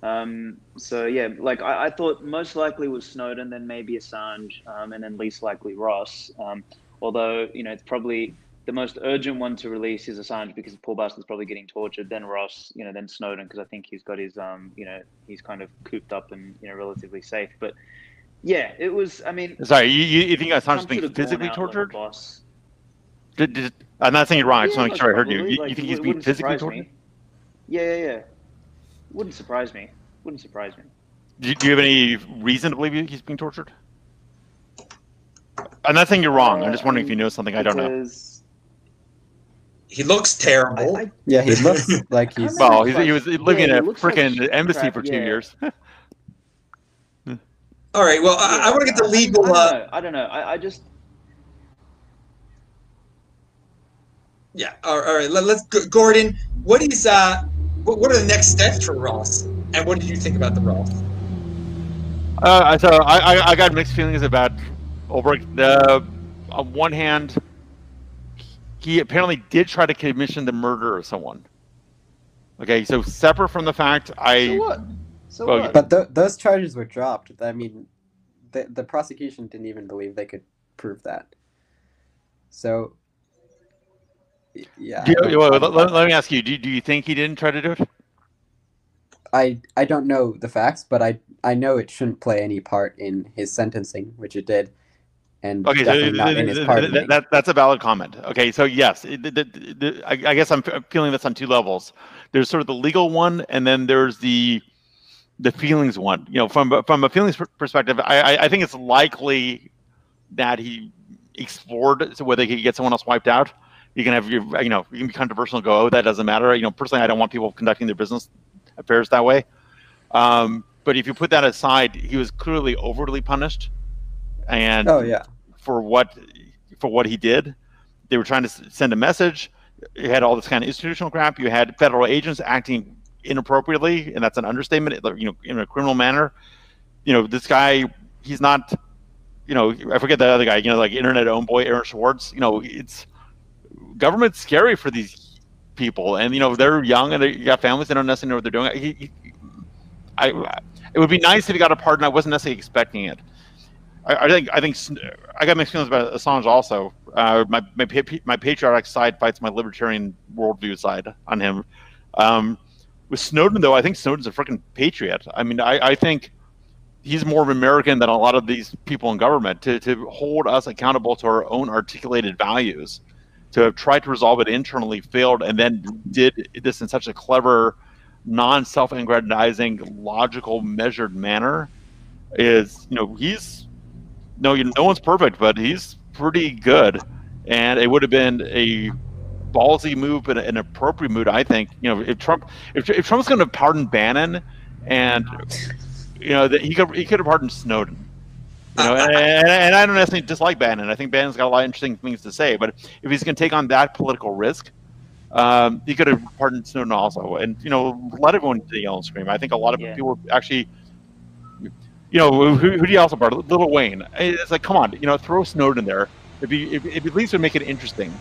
D: Um, so yeah, like I, I thought most likely was Snowden, then maybe Assange, um, and then least likely Ross. Um, although you know it's probably the most urgent one to release is Assange because Paul Bastard's probably getting tortured. Then Ross, you know, then Snowden because I think he's got his um, you know, he's kind of cooped up and you know relatively safe. But yeah, it was. I mean,
C: sorry. You, you think Assange's being
D: should have gone
C: physically
D: like
C: tortured? Did, did, I'm not saying you're wrong.
D: Yeah,
C: to make sure I heard you. You,
D: Like,
C: you think he's being physically tortured?
D: me. Yeah, yeah, yeah. Wouldn't surprise me. Wouldn't surprise me.
C: Do you, do you have any reason to believe he's being tortured? I'm not saying you're wrong. I'm just
D: Uh,
C: wondering if you know something I don't know.
D: Because
A: he looks terrible.
D: I, I,
B: Yeah, he looks like he's.
D: know.
C: Well, he's, he was living
D: yeah,
C: in
D: he
C: a
D: looks like
C: freaking embassy
D: crap,
C: for two
D: yeah.
C: years.
A: All right. Well, I, I want to get the legal.
D: I, don't
A: Uh,
D: know. I don't know. I, I just
A: yeah. All right. All right. Let, let's. go- Gordon, what is uh, what, what are the next steps for Ross? And what did you think about the Ross?
C: Uh, so I, I, I got mixed feelings about Ulbricht. The on one hand, he apparently did try to commission the murder of someone. Okay, so separate from the fact I
D: so what? So
C: Well,
D: what?
B: But th- those charges were dropped. I mean, the the prosecution didn't even believe they could prove that. So, yeah.
C: you-
B: don't-
C: well, let, let- let me ask you: do, do you think he didn't try to do it?
B: I I don't know the facts, but I I know it shouldn't play any part in his sentencing, which it did, and
C: Okay, so
B: definitely not in his
C: th- th-
B: pardoning.
C: th- that, that's a valid comment. Okay, so yes, it, I, I guess I'm feeling this on two levels. There's sort of the legal one, and then there's the the feelings one. You know, from a- from a feelings per- perspective, I, I, I think it's likely that he explored so whether he could get someone else wiped out. You can have your, you know, you can be controversial and go, oh, that doesn't matter. You know, personally, I don't want people conducting their business affairs that way. Um, but if you put that aside, he was clearly overly punished, and
B: oh yeah,
C: for what for what he did. They were trying to send a message. You had all this kind of institutional crap. You had federal agents acting inappropriately, and that's an understatement. You know, in a criminal manner. You know, this guy, he's not. You know, I forget the other guy. You know, like internet own boy Aaron Swartz. You know, it's government's scary for these people, and you know they're young and they got families. They don't necessarily know what they're doing. He, he, I, it would be nice if he got a pardon. I wasn't necessarily expecting it. I, I think I think I got mixed feelings about Assange also. Uh, my my my patriotic side fights my libertarian worldview side on him. Um, with Snowden though, I think Snowden's a freaking patriot. I mean, I, I think he's more of an American than a lot of these people in government to to hold us accountable to our own articulated values. To have tried to resolve it internally, failed, and then did this in such a clever, non-self-aggrandizing, logical, measured manner is you know he's no you no one's perfect but he's pretty good. And it would have been a ballsy move but an appropriate move i think. You know if trump if, if trump's going to pardon bannon and you know that he could he could have pardoned snowden. You know and, and, and i don't necessarily dislike bannon. I think bannon's got a lot of interesting things to say but if he's going to take on that political risk um, he could have pardoned Snowden also, and you know, let everyone yell and scream. I think a lot of
D: Yeah.
C: people actually you know, who, who do you also part? Lil Wayne. It's like, come on, you know, throw Snowden in there. If you, if, if at least would make it interesting.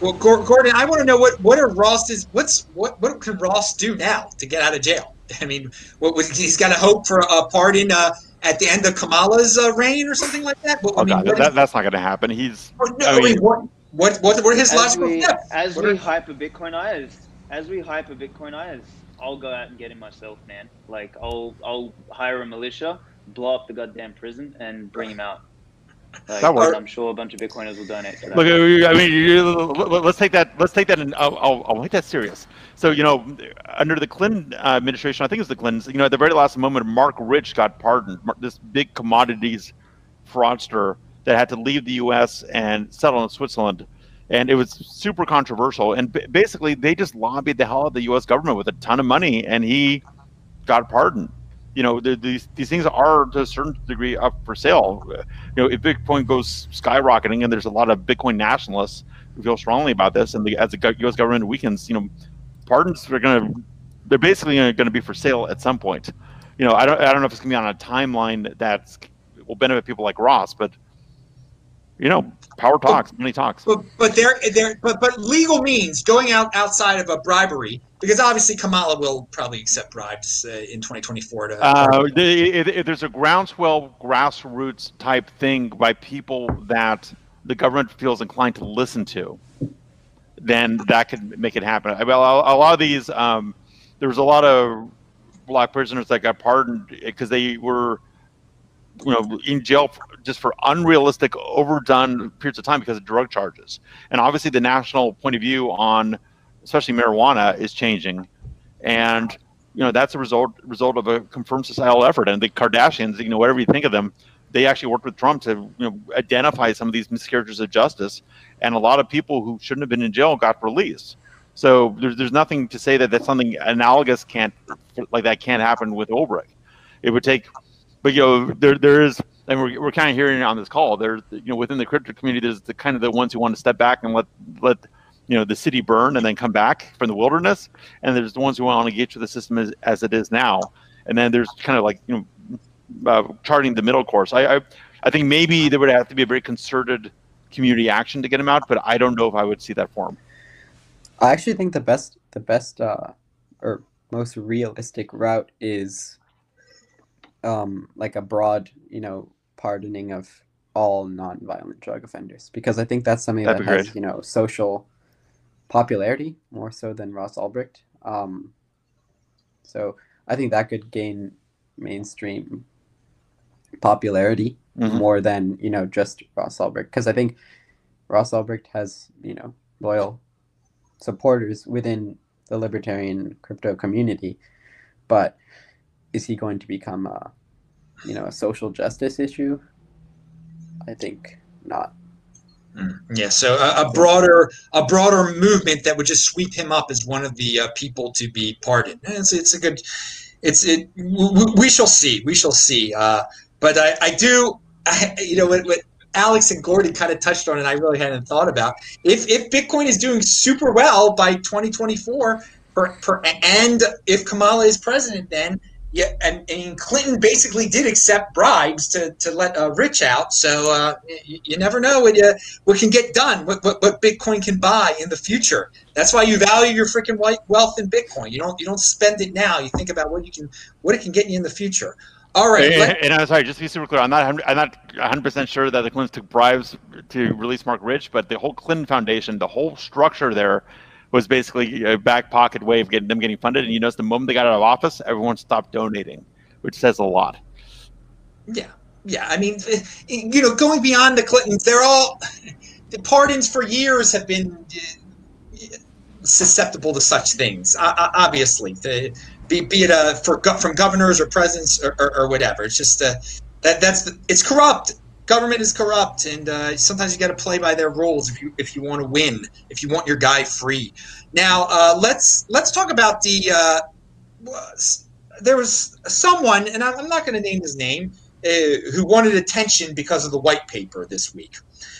A: Well, Gordon, I want to know what what are Ross's what's what what can Ross do now to get out of jail? I mean, what was he's got to hope for a pardon uh, at the end of Kamala's uh, reign or something like that? What,
C: Oh
A: I mean,
C: God,
A: what
C: that,
A: is-
C: that's not going to happen. He's
A: what- no,
C: I
A: I mean,
C: mean-
A: what what what what are his
D: as
A: logical
D: we
A: steps?
D: as
A: What
D: we
A: are-
D: hyper Bitcoinizers, as we hyper Bitcoinizers, I'll go out and get him myself, man. Like I'll I'll hire a militia, blow up the goddamn prison, and bring him out. Like,
C: That works.
D: I'm sure a bunch of Bitcoiners will donate to that.
C: Look, I mean, you- let's take that. Let's take that, and I'll, I'll, I'll make that serious. So, you know, under the Clinton uh, administration, I think it was the Clintons. You know, at the very last moment, Marc Rich got pardoned. This big commodities fraudster that had to leave the U.S. and settle in Switzerland, and it was super controversial. And b- basically, they just lobbied the hell out of the U.S. government with a ton of money, and he got pardoned. You know, the, these these things are to a certain degree up for sale. You know, if Bitcoin goes skyrocketing, and there's a lot of Bitcoin nationalists who feel strongly about this, and the, as the U.S. government weakens, you know, pardons are going to they're basically going to be for sale at some point. You know, I don't I don't know if it's going to be on a timeline that will benefit people like Ross, but you know, power talks, money talks.
A: But but there there but but legal means going out outside of a bribery because obviously Kamala will probably accept bribes uh, in 2024 to.
C: Uh, the, if, if there's a groundswell grassroots type thing by people that the government feels inclined to listen to, then that could make it happen. I- Well, a, a lot of these, um, there was a lot of black prisoners that got pardoned because they were, you know, in jail for, just for unrealistic, overdone periods of time because of drug charges. And obviously, the national point of view on, especially marijuana, is changing, and you know that's a result result of a confirmed societal effort. And the Kardashians, you know, whatever you think of them, they actually worked with Trump to you know identify some of these miscarriages of justice, and a lot of people who shouldn't have been in jail got released. So there's there's nothing to say that that something analogous can't like that can't happen with Ulbricht. It would take, but you know there there is, and we're, we're kind of hearing it on this call. There's you know within the crypto community, there's the kind of the ones who want to step back and let let you know the city burn and then come back from the wilderness, and there's the ones who want to engage with the system as, as it is now, and then there's kind of like you know uh, charting the middle course. I, I I think maybe there would have to be a very concerted community action to get him out, but I don't know if I would see that form.
B: I actually think the best the best uh, or most realistic route is um, like a broad, you know, pardoning of all non-violent drug offenders because I think that's something
C: That'd
B: that has,
C: great.
B: you know, social popularity more so than Ross Ulbricht. Um, so I think that could gain mainstream popularity
C: Mhm.
B: more than you know just Ross Ulbricht because I think Ross Ulbricht has you know loyal supporters within the libertarian crypto community, but is he going to become a you know a social justice issue? I think not.
A: Yeah, so a, a broader a broader movement that would just sweep him up as one of the uh, people to be pardoned. It's, it's a good. It's it. w- w- We shall see. We shall see. Uh, but I, I do. I, you know what, what Aleks and Gordon kind of touched on, and I really hadn't thought about. If if Bitcoin is doing super well by 2024, per, per, and if Kamala is president, then yeah, and, and Clinton basically did accept bribes to, to let uh, Rich out. So uh, you, you never know what you, what can get done, what, what what Bitcoin can buy in the future. That's why you value your freaking white wealth in Bitcoin. You don't you don't spend it now. You think about what you can what it can get you in the future. All right,
C: And, and I'm sorry, just to be super clear, I'm not I'm not 100 percent sure that the Clintons took bribes to release Marc Rich, but the whole Clinton Foundation, the whole structure there, was basically a back pocket way of getting them getting funded. And you notice the moment they got out of office, everyone stopped donating, which says a lot.
A: Yeah, yeah. I mean, you know, going beyond the Clintons, they're all the pardons for years have been eh, susceptible to such things. Uh, uh, obviously, be, be it uh, for from governors or presidents or, or, or whatever. It's just uh, that that's it's corrupt. Government is corrupt, and uh, sometimes you got to play by their rules if you if you want to win, if you want your guy free. Now, uh, let's let's talk about the. Uh, there was someone, and I'm I'm not going to name his name, uh, who wanted attention because of the white paper this week.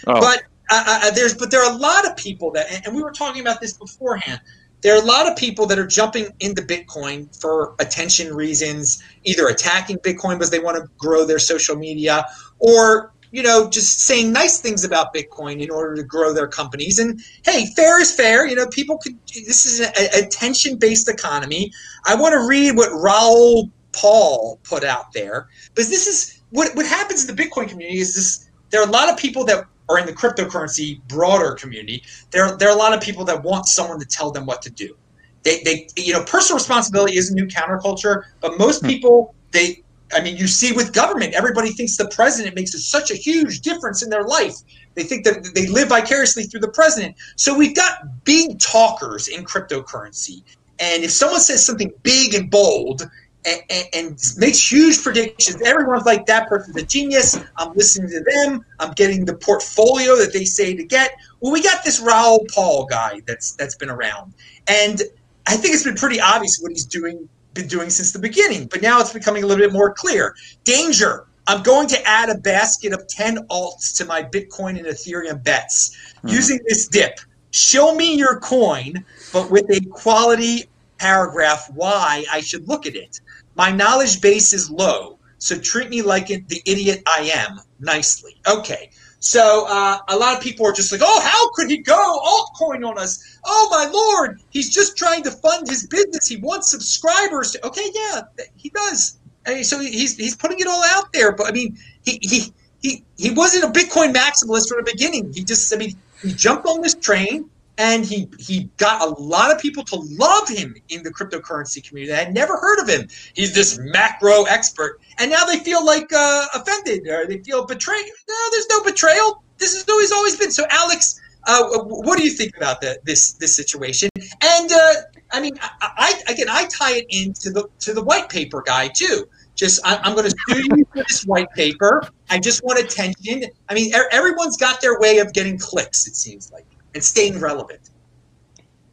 C: Oh,
A: But uh, uh, there's but there are a lot of people that, and we were talking about this beforehand. There are a lot of people that are jumping into Bitcoin for attention reasons, either attacking Bitcoin because they want to grow their social media, or you know just saying nice things about Bitcoin in order to grow their companies. And hey, fair is fair. You know, people could. This is an attention-based economy. I want to read what Raoul Pal put out there because this is what what happens in the Bitcoin community is this. There are a lot of people that are in the cryptocurrency broader community. There there are a lot of people that want someone to tell them what to do. They they you know personal responsibility is a new counterculture, but most
C: Hmm.
A: people they. I mean, you see with government, everybody thinks the president makes such a huge difference in their life. They think that they live vicariously through the president. So we've got big talkers in cryptocurrency. And if someone says something big and bold and, and, and makes huge predictions, everyone's like, that person's a genius. I'm listening to them. I'm getting the portfolio that they say to get. Well, we got this Raoul Pal guy that's that's been around. And I think it's been pretty obvious what he's doing been doing since the beginning, but now it's becoming a little bit more clear. Danger. I'm going to add a basket of 10 alts to my Bitcoin and Ethereum bets
C: Hmm.
A: using this dip. Show me your coin, but with a quality paragraph why I should look at it. My knowledge base is low, so treat me like it, the idiot I am nicely. Okay. So uh, a lot of people are just like, oh, how could he go altcoin on us? Oh my lord, he's just trying to fund his business. He wants subscribers. To, okay, yeah, he does. I mean, so he's he's putting it all out there. But I mean, he he he he wasn't a Bitcoin maximalist from the beginning. He just, I mean, he jumped on this train and he he got a lot of people to love him in the cryptocurrency community. I had never heard of him. He's this macro expert, and now they feel like uh, offended or they feel betrayed. No, there's no betrayal. This is who he's always been. So, Aleks, uh, what do you think about the, this this situation? And uh, I mean, I, I again, I tie it into the to the white paper guy too. Just I, am going to sue you for this white paper. I just want attention. I mean, er, everyone's got their way of getting clicks. It seems like and staying relevant.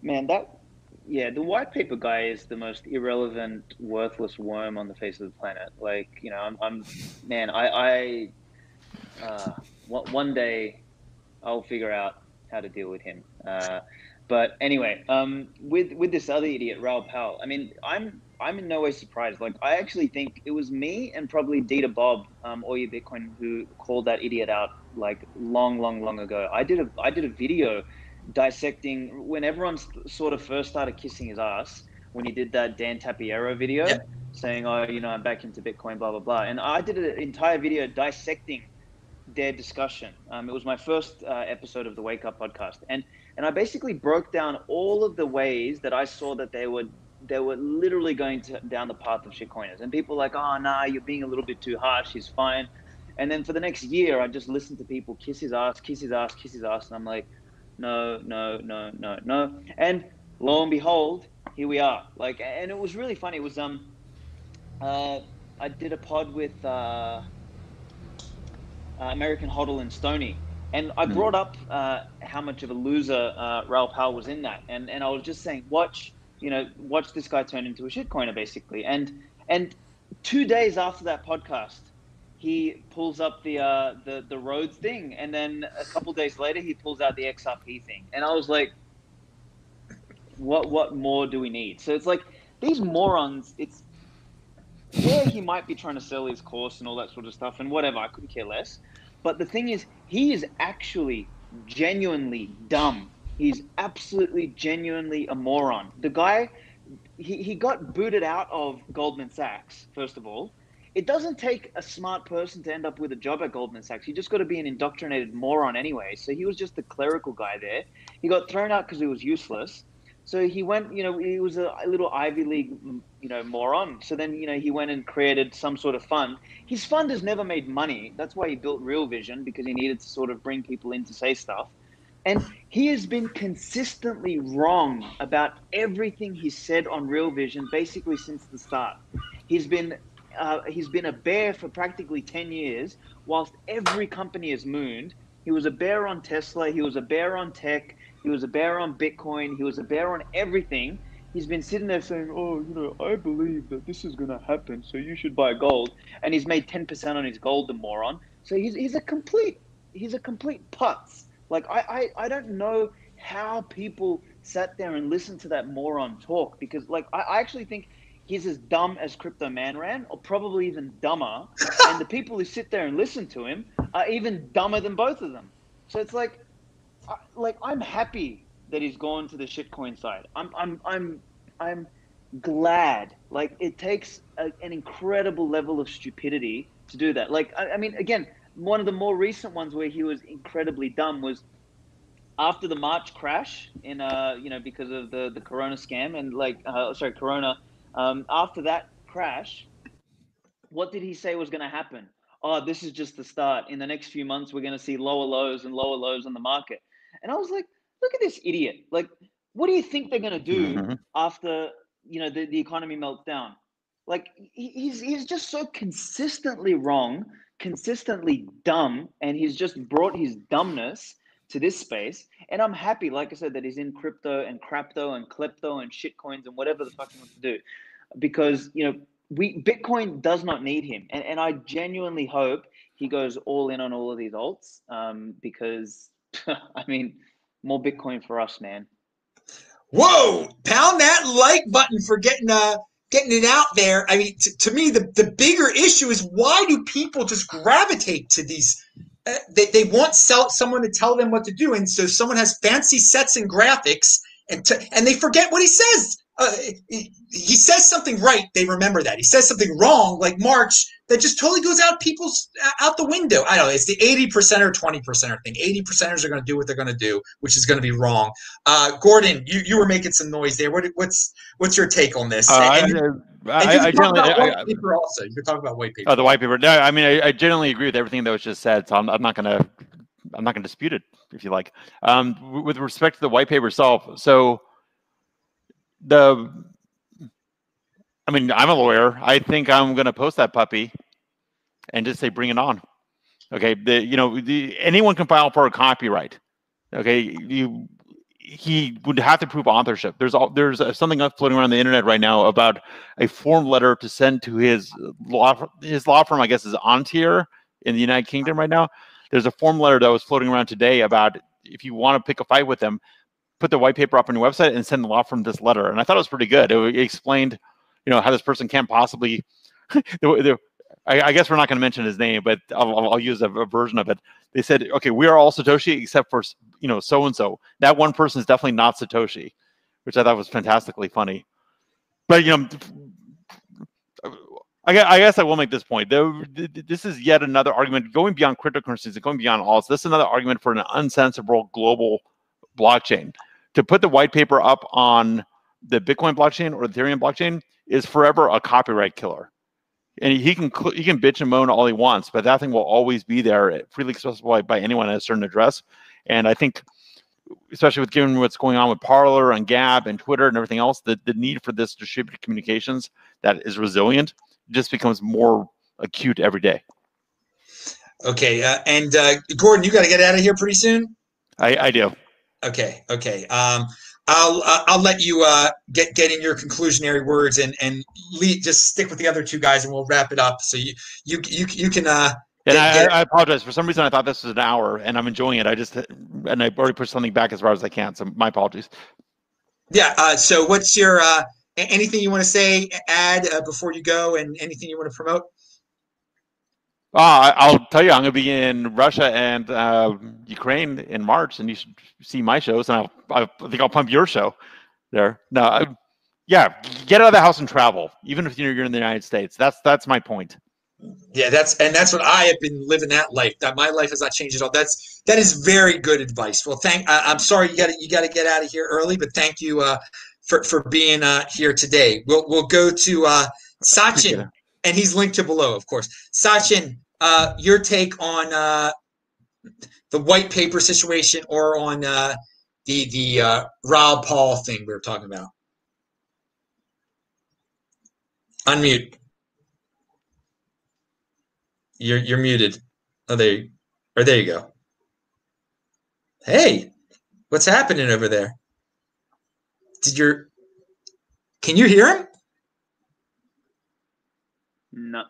D: Man, that yeah, the white paper guy is the most irrelevant, worthless worm on the face of the planet. Like, you know, I'm, I'm man, I, I, uh, one day I'll figure out how to deal with him. Uh, but anyway, um, with with this other idiot, Raoul Pal. I mean, I'm I'm in no way surprised. Like, I actually think it was me and probably Dita Bob, um, or your Bitcoin, who called that idiot out like long, long, long ago. I did a I did a video dissecting when everyone sort of first started kissing his ass when he did that Dan Tapiero video, yep. saying, "Oh, you know, I'm back into Bitcoin, blah blah blah." And I did an entire video dissecting their discussion. Um, it was my first uh, episode of the Wake Up podcast, and and I basically broke down all of the ways that I saw that they were they were literally going to, down the path of shitcoiners. And people like, "Oh, nah, you're being a little bit too harsh. He's fine." And then for the next year, I just listened to people kiss his ass, kiss his ass, kiss his ass, and I'm like, no, no, no, no, no. And lo and behold, here we are. Like, and it was really funny. It was um, uh, I did a pod with uh, uh American Hodl and Stony, and I hmm. brought up uh, how much of a loser uh, Raoul Pal was in that, and and I was just saying, watch, you know, watch this guy turn into a shitcoiner, basically. And and two days after that podcast, he pulls up the uh, the the Rhodes thing, and then a couple days later he pulls out the XRP thing, and I was like, "What what more do we need?" So it's like these morons. It's yeah, he might be trying to sell his course and all that sort of stuff, and whatever. I couldn't care less. But the thing is, he is actually genuinely dumb. He's absolutely genuinely a moron. The guy, he, he got booted out of Goldman Sachs, first of all it doesn't take a smart person to end up with a job at Goldman Sachs. You just got to be an indoctrinated moron anyway. So he was just the clerical guy there. He got thrown out because he was useless. So he went, you know, he was a little Ivy League, you know, moron. So then, you know, he went and created some sort of fund. His fund has never made money. That's why he built Real Vision because he needed to sort of bring people in to say stuff. And he has been consistently wrong about everything he said on Real Vision basically since the start. He's been uh, he's been a bear for practically 10 years, whilst every company has mooned. He was a bear on Tesla, he was a bear on tech, he was a bear on Bitcoin, he was a bear on everything. He's been sitting there saying, "Oh, you know, I believe that this is going to happen, so you should buy gold." And he's made 10% on his gold, the moron. So he's he's a complete he's a complete putz. Like I, I, I don't know how people sat there and listened to that moron talk because like I, I actually think he's as dumb as CryptoManRan, or probably even dumber. and the people who sit there and listen to him are even dumber than both of them. So it's like, like I'm happy that he's gone to the shitcoin side. I'm, I'm, I'm, I'm glad. Like it takes a, an incredible level of stupidity to do that. Like I, I mean, again, one of the more recent ones where he was incredibly dumb was after the March crash in uh you know because of the the Corona scam and like uh, sorry Corona um, after that crash, what did he say was going to happen? Oh, this is just the start. In the next few months, we're going to see lower lows and lower lows in the market. And I was like, look at this idiot. Like, what do you think they're going to do mm-hmm. after you know the, the economy melts down? Like, he's he's just so consistently wrong, consistently dumb, and he's just brought his dumbness to this space. And I'm happy, like I said, that he's in crypto and crapto and klepto and shitcoins and whatever the fuck he wants to do. Because, you know, we Bitcoin does not need him. And, and I genuinely hope he goes all in on all of these alts um, because, I mean, more Bitcoin for us, man.
A: Whoa! Pound that like button for getting uh getting it out there. I mean, t- to me, the the bigger issue is why do people just gravitate to these they, they want sell, someone to tell them what to do. And so someone has fancy sets and graphics and, to, and they forget what he says. Uh, he, he, says something right. They remember that. He says something wrong, like March, that just totally goes out people's out the window. I don't know. It's the 80% or 20% thing. 80 percenters are going to do what they're going to do, which is going to be wrong. Uh, Gordon, you, you were making some noise there. What, what's what's your take on this?
C: Uh, and, I, I generally I,
A: paper also. You could talk about white paper.
C: Oh, the white paper. No, I mean I, I generally agree with everything that was just said. So I'm, I'm not gonna I'm not gonna dispute it if you like. Um, with respect to the white paper itself, so the I mean, I'm a lawyer. I think I'm going to post that puppy and just say, bring it on. Okay. The, you know, the, anyone can file for a copyright. Okay. You, he would have to prove authorship. There's all, there's uh, something floating around the internet right now about a form letter to send to his law his law firm. I guess is Ontier in the United Kingdom right now. There's a form letter that was floating around today about if you want to pick a fight with them, put the white paper up on your website and send the law firm this letter. And I thought it was pretty good. It, explained, you know, how this person can't possibly. the, the, I, I, guess we're not going to mention his name, but I'll, I'll use a, a, version of it. They said, okay, we are all Satoshi except for you know so and so. That one person is definitely not Satoshi, which I thought was fantastically funny. But you know, I, I guess I will make this point. This is yet another argument going beyond cryptocurrencies and going beyond all. This is another argument for an uncensorable global blockchain. To put the white paper up on the Bitcoin blockchain or the Ethereum blockchain is forever a copyright killer. And he can he can bitch and moan all he wants, but that thing will always be there, freely accessible by anyone at a certain address. And I think, especially with given what's going on with Parler and Gab and Twitter and everything else, the, the need for this distributed communications that is resilient just becomes more acute every day.
A: Okay, uh, and uh, Gordon, you got to get out of here pretty soon.
C: I, I do.
A: Okay, okay. Um, I'll uh, I'll let you uh, get get in your conclusionary words and and lead, just stick with the other two guys and we'll wrap it up. So you you you you can. Uh,
C: and I, get... I, apologize for some reason I thought this was an hour and I'm enjoying it. I just and I already pushed something back as far as I can. So my apologies.
A: Yeah. Uh, so what's your uh, anything you want to say, add uh, before you go, and anything you want to promote?
C: Uh, I'll tell you, I'm going to be in Russia and uh, Ukraine in March, and you should see my shows. And I'll, I think I'll pump your show there. No, I, yeah, get out of the house and travel, even if you're in the United States. That's that's my point.
A: Yeah, that's and that's what I have been living that life. That my life has not changed at all. That's that is very good advice. Well, thank. I, am sorry you got to you got to get out of here early, but thank you uh, for for being uh, here today. We'll we'll go to uh, Sachin, and he's linked to below, of course. Sachin, uh, your take on uh, the white paper situation or on uh, the the uh, Raoul Pal thing we were talking about. Unmute. You're you're muted. Oh, there, you, or there you go. Hey, what's happening over there? Did your can you hear him?
D: No.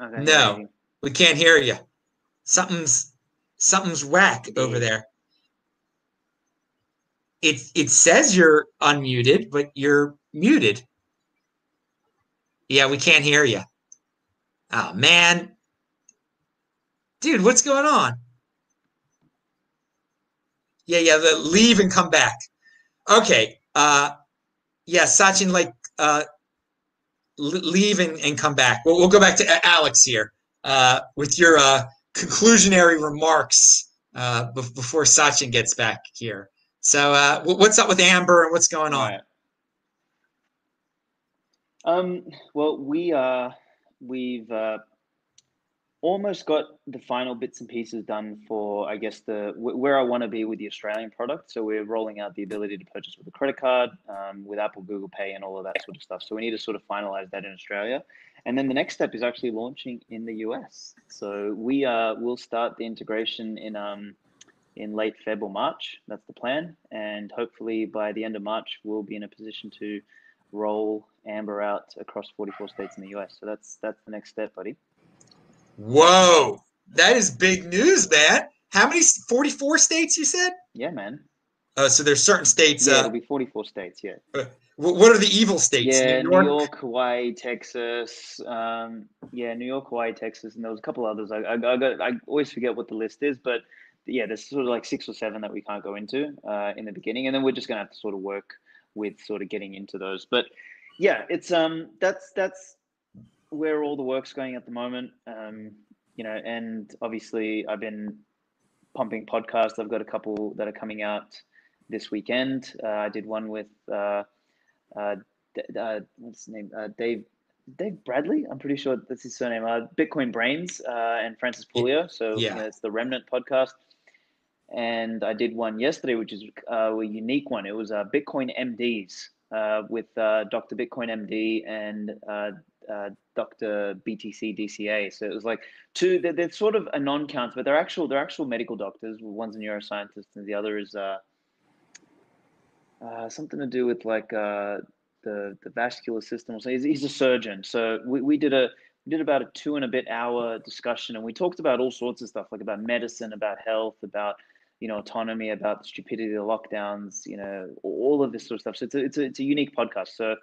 A: Okay, no. We can't hear you. Something's something's whack over there. It it says you're unmuted, but you're muted. Yeah, we can't hear you. Oh man. Dude, what's going on? Yeah, yeah, the leave and come back. Okay. Uh yeah, Sachin, like uh leave and, and come back. We'll, we'll go back to Aleks here uh, with your uh, conclusionary remarks uh, before Sachin gets back here. So, uh, what's up with Amber and what's going on?
D: Um, well, we uh, we've almost got the final bits and pieces done for, I guess, the where I want to be with the Australian product. So we're rolling out the ability to purchase with a credit card, um, with Apple, Google Pay, and all of that sort of stuff. So we need to sort of finalize that in Australia, and then the next step is actually launching in the US. So we uh, will start the integration in um, in late Feb or March. That's the plan, and hopefully by the end of March we'll be in a position to roll Amber out across 44 states in the US. So that's that's the next step, buddy.
A: Whoa, that is big news, man. How many? Forty-four states, you said?
D: Yeah, man.
A: Uh, so there's certain states.
D: Yeah,
A: uh,
D: it'll be forty-four states. Yeah.
A: What are the evil states?
D: Yeah, New York, New York Hawaii, Texas. Um, yeah, New York, Hawaii, Texas, and there was a couple others. I, I, I, got, I always forget what the list is, but yeah, there's sort of like six or seven that we can't go into uh, in the beginning, and then we're just gonna have to sort of work with sort of getting into those. But yeah, it's um that's that's where all the work's going at the moment. Um, you know, and obviously I've been pumping podcasts. I've got a couple that are coming out this weekend. Uh, I did one with uh, uh, uh what's his name? Uh, Dave Dave Bradley. I'm pretty sure that's his surname. Uh, Bitcoin Brains uh, and Francis Pouliot. So yeah. You know, it's the Remnant podcast. And I did one yesterday, which is a unique one. It was Bitcoin MDs uh, with uh, Dr. Bitcoin MD and uh, uh, Dr. BTC DCA. So it was like two. They're, they're sort of a non-count, but they're actual. They're actual medical doctors. One's a neuroscientist, and the other is uh, uh, something to do with like uh, the the vascular system. So he's, he's a surgeon. So we, we did a we did about a two and a bit hour discussion, and we talked about all sorts of stuff, like about medicine, about health, about you know autonomy, about the stupidity of lockdowns, you know, all of this sort of stuff. So it's a, it's a, it's a unique podcast. So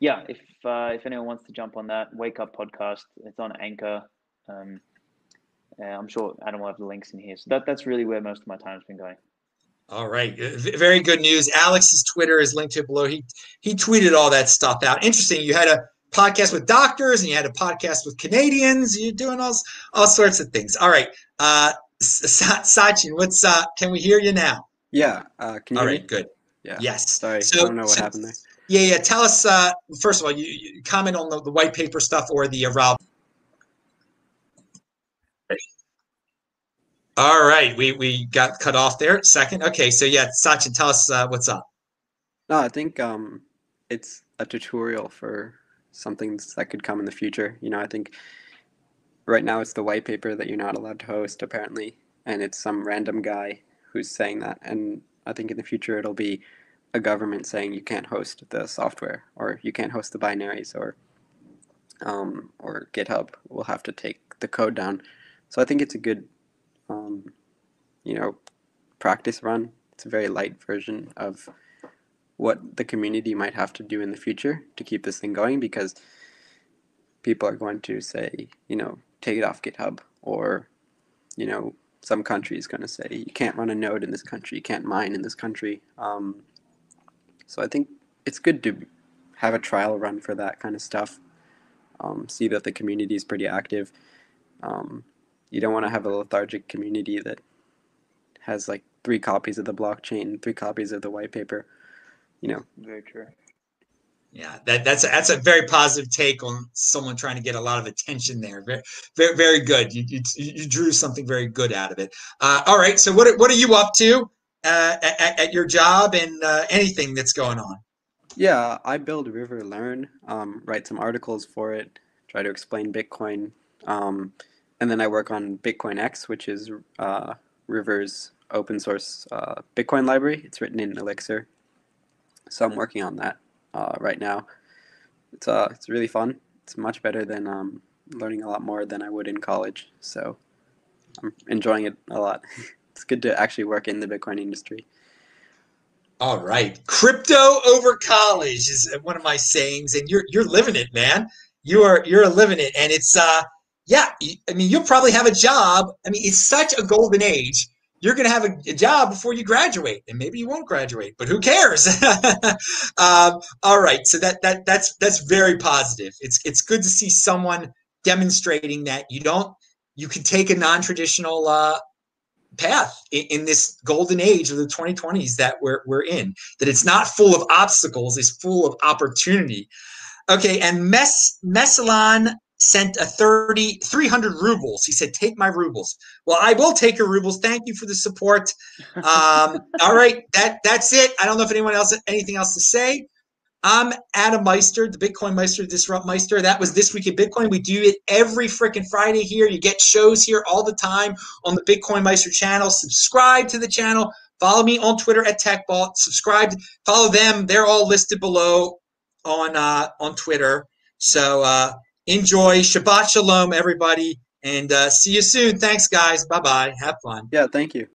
D: yeah, if uh, if anyone wants to jump on that, Wake Up podcast, it's on Anchor. Um, I'm sure Adam will have the links in here. So that that's really where most of my time's been going.
A: All right, very good news. Aleks's Twitter is linked to below. He he tweeted all that stuff out. Interesting. You had a podcast with doctors and you had a podcast with Canadians. You're doing all all sorts of things. All right, uh, Sachin, what's uh? Can we hear you now?
B: Yeah. Uh, can you
A: all right, good.
B: Yeah.
A: Yes.
B: Sorry, so, I don't know what so, happened there.
A: Yeah, yeah. Tell us. Uh, first of all, you, you comment on the, the white paper stuff or the uh, All right, we we got cut off there. Second, okay. So yeah, Sachin, tell us uh, what's up.
B: No, I think um, it's a tutorial for something that could come in the future. You know, I think right now it's the white paper that you're not allowed to host apparently, and it's some random guy who's saying that. And I think in the future it'll be a government saying you can't host the software or you can't host the binaries or um, or GitHub will have to take the code down. So I think it's a good um, you know, practice run. It's a very light version of what the community might have to do in the future to keep this thing going because people are going to say, you know, take it off GitHub or, you know, some country is going to say you can't run a node in this country, you can't mine in this country. Um, so I think it's good to have a trial run for that kind of stuff. Um, see that the community is pretty active. Um, you don't want to have a lethargic community that has like three copies of the blockchain, three copies of the white paper. You know.
D: Very true.
A: Yeah, that, that's a, that's a very positive take on someone trying to get a lot of attention there. Very very, very good. You, you, you drew something very good out of it. Uh, all right, so what what are you up to uh, at, at, your job and uh, anything that's going on?
B: Yeah, I build River Learn, um, write some articles for it, try to explain Bitcoin. Um, and then I work on Bitcoinex, which is uh, River's open source uh, Bitcoin library. It's written in Elixir, so I'm working on that uh, right now. It's uh, it's really fun. It's much better than um, learning a lot more than I would in college. So I'm enjoying it a lot. it's good to actually work in the Bitcoin industry.
A: All right, crypto over college is one of my sayings, and you're you're living it, man. You are you're living it, and it's uh yeah, I mean, you'll probably have a job. I mean, it's such a golden age. You're going to have a, a, job before you graduate, and maybe you won't graduate, but who cares? um, all right, so that that that's that's very positive. It's it's good to see someone demonstrating that you don't you can take a non-traditional uh, path in, in, this golden age of the 2020s that we're we're in. That it's not full of obstacles; it's full of opportunity. Okay, and Mess Messalon sent a 30 300 rubles. He said take my rubles. Well i will take your rubles. Thank you for the support. Um, all right that that's it. I don't know if anyone else anything else to say. I'm adam meister the bitcoin meister disrupt meister. That was this week in bitcoin. We do it every freaking friday here. You get shows here all the time on the bitcoin meister channel. Subscribe to the channel. Follow me on twitter at techbalt subscribe follow them. They're all listed below on uh, on twitter. So uh, enjoy. Shabbat shalom, everybody. And uh, see you soon. Thanks, guys. Bye bye. Have fun.
B: Yeah, thank you.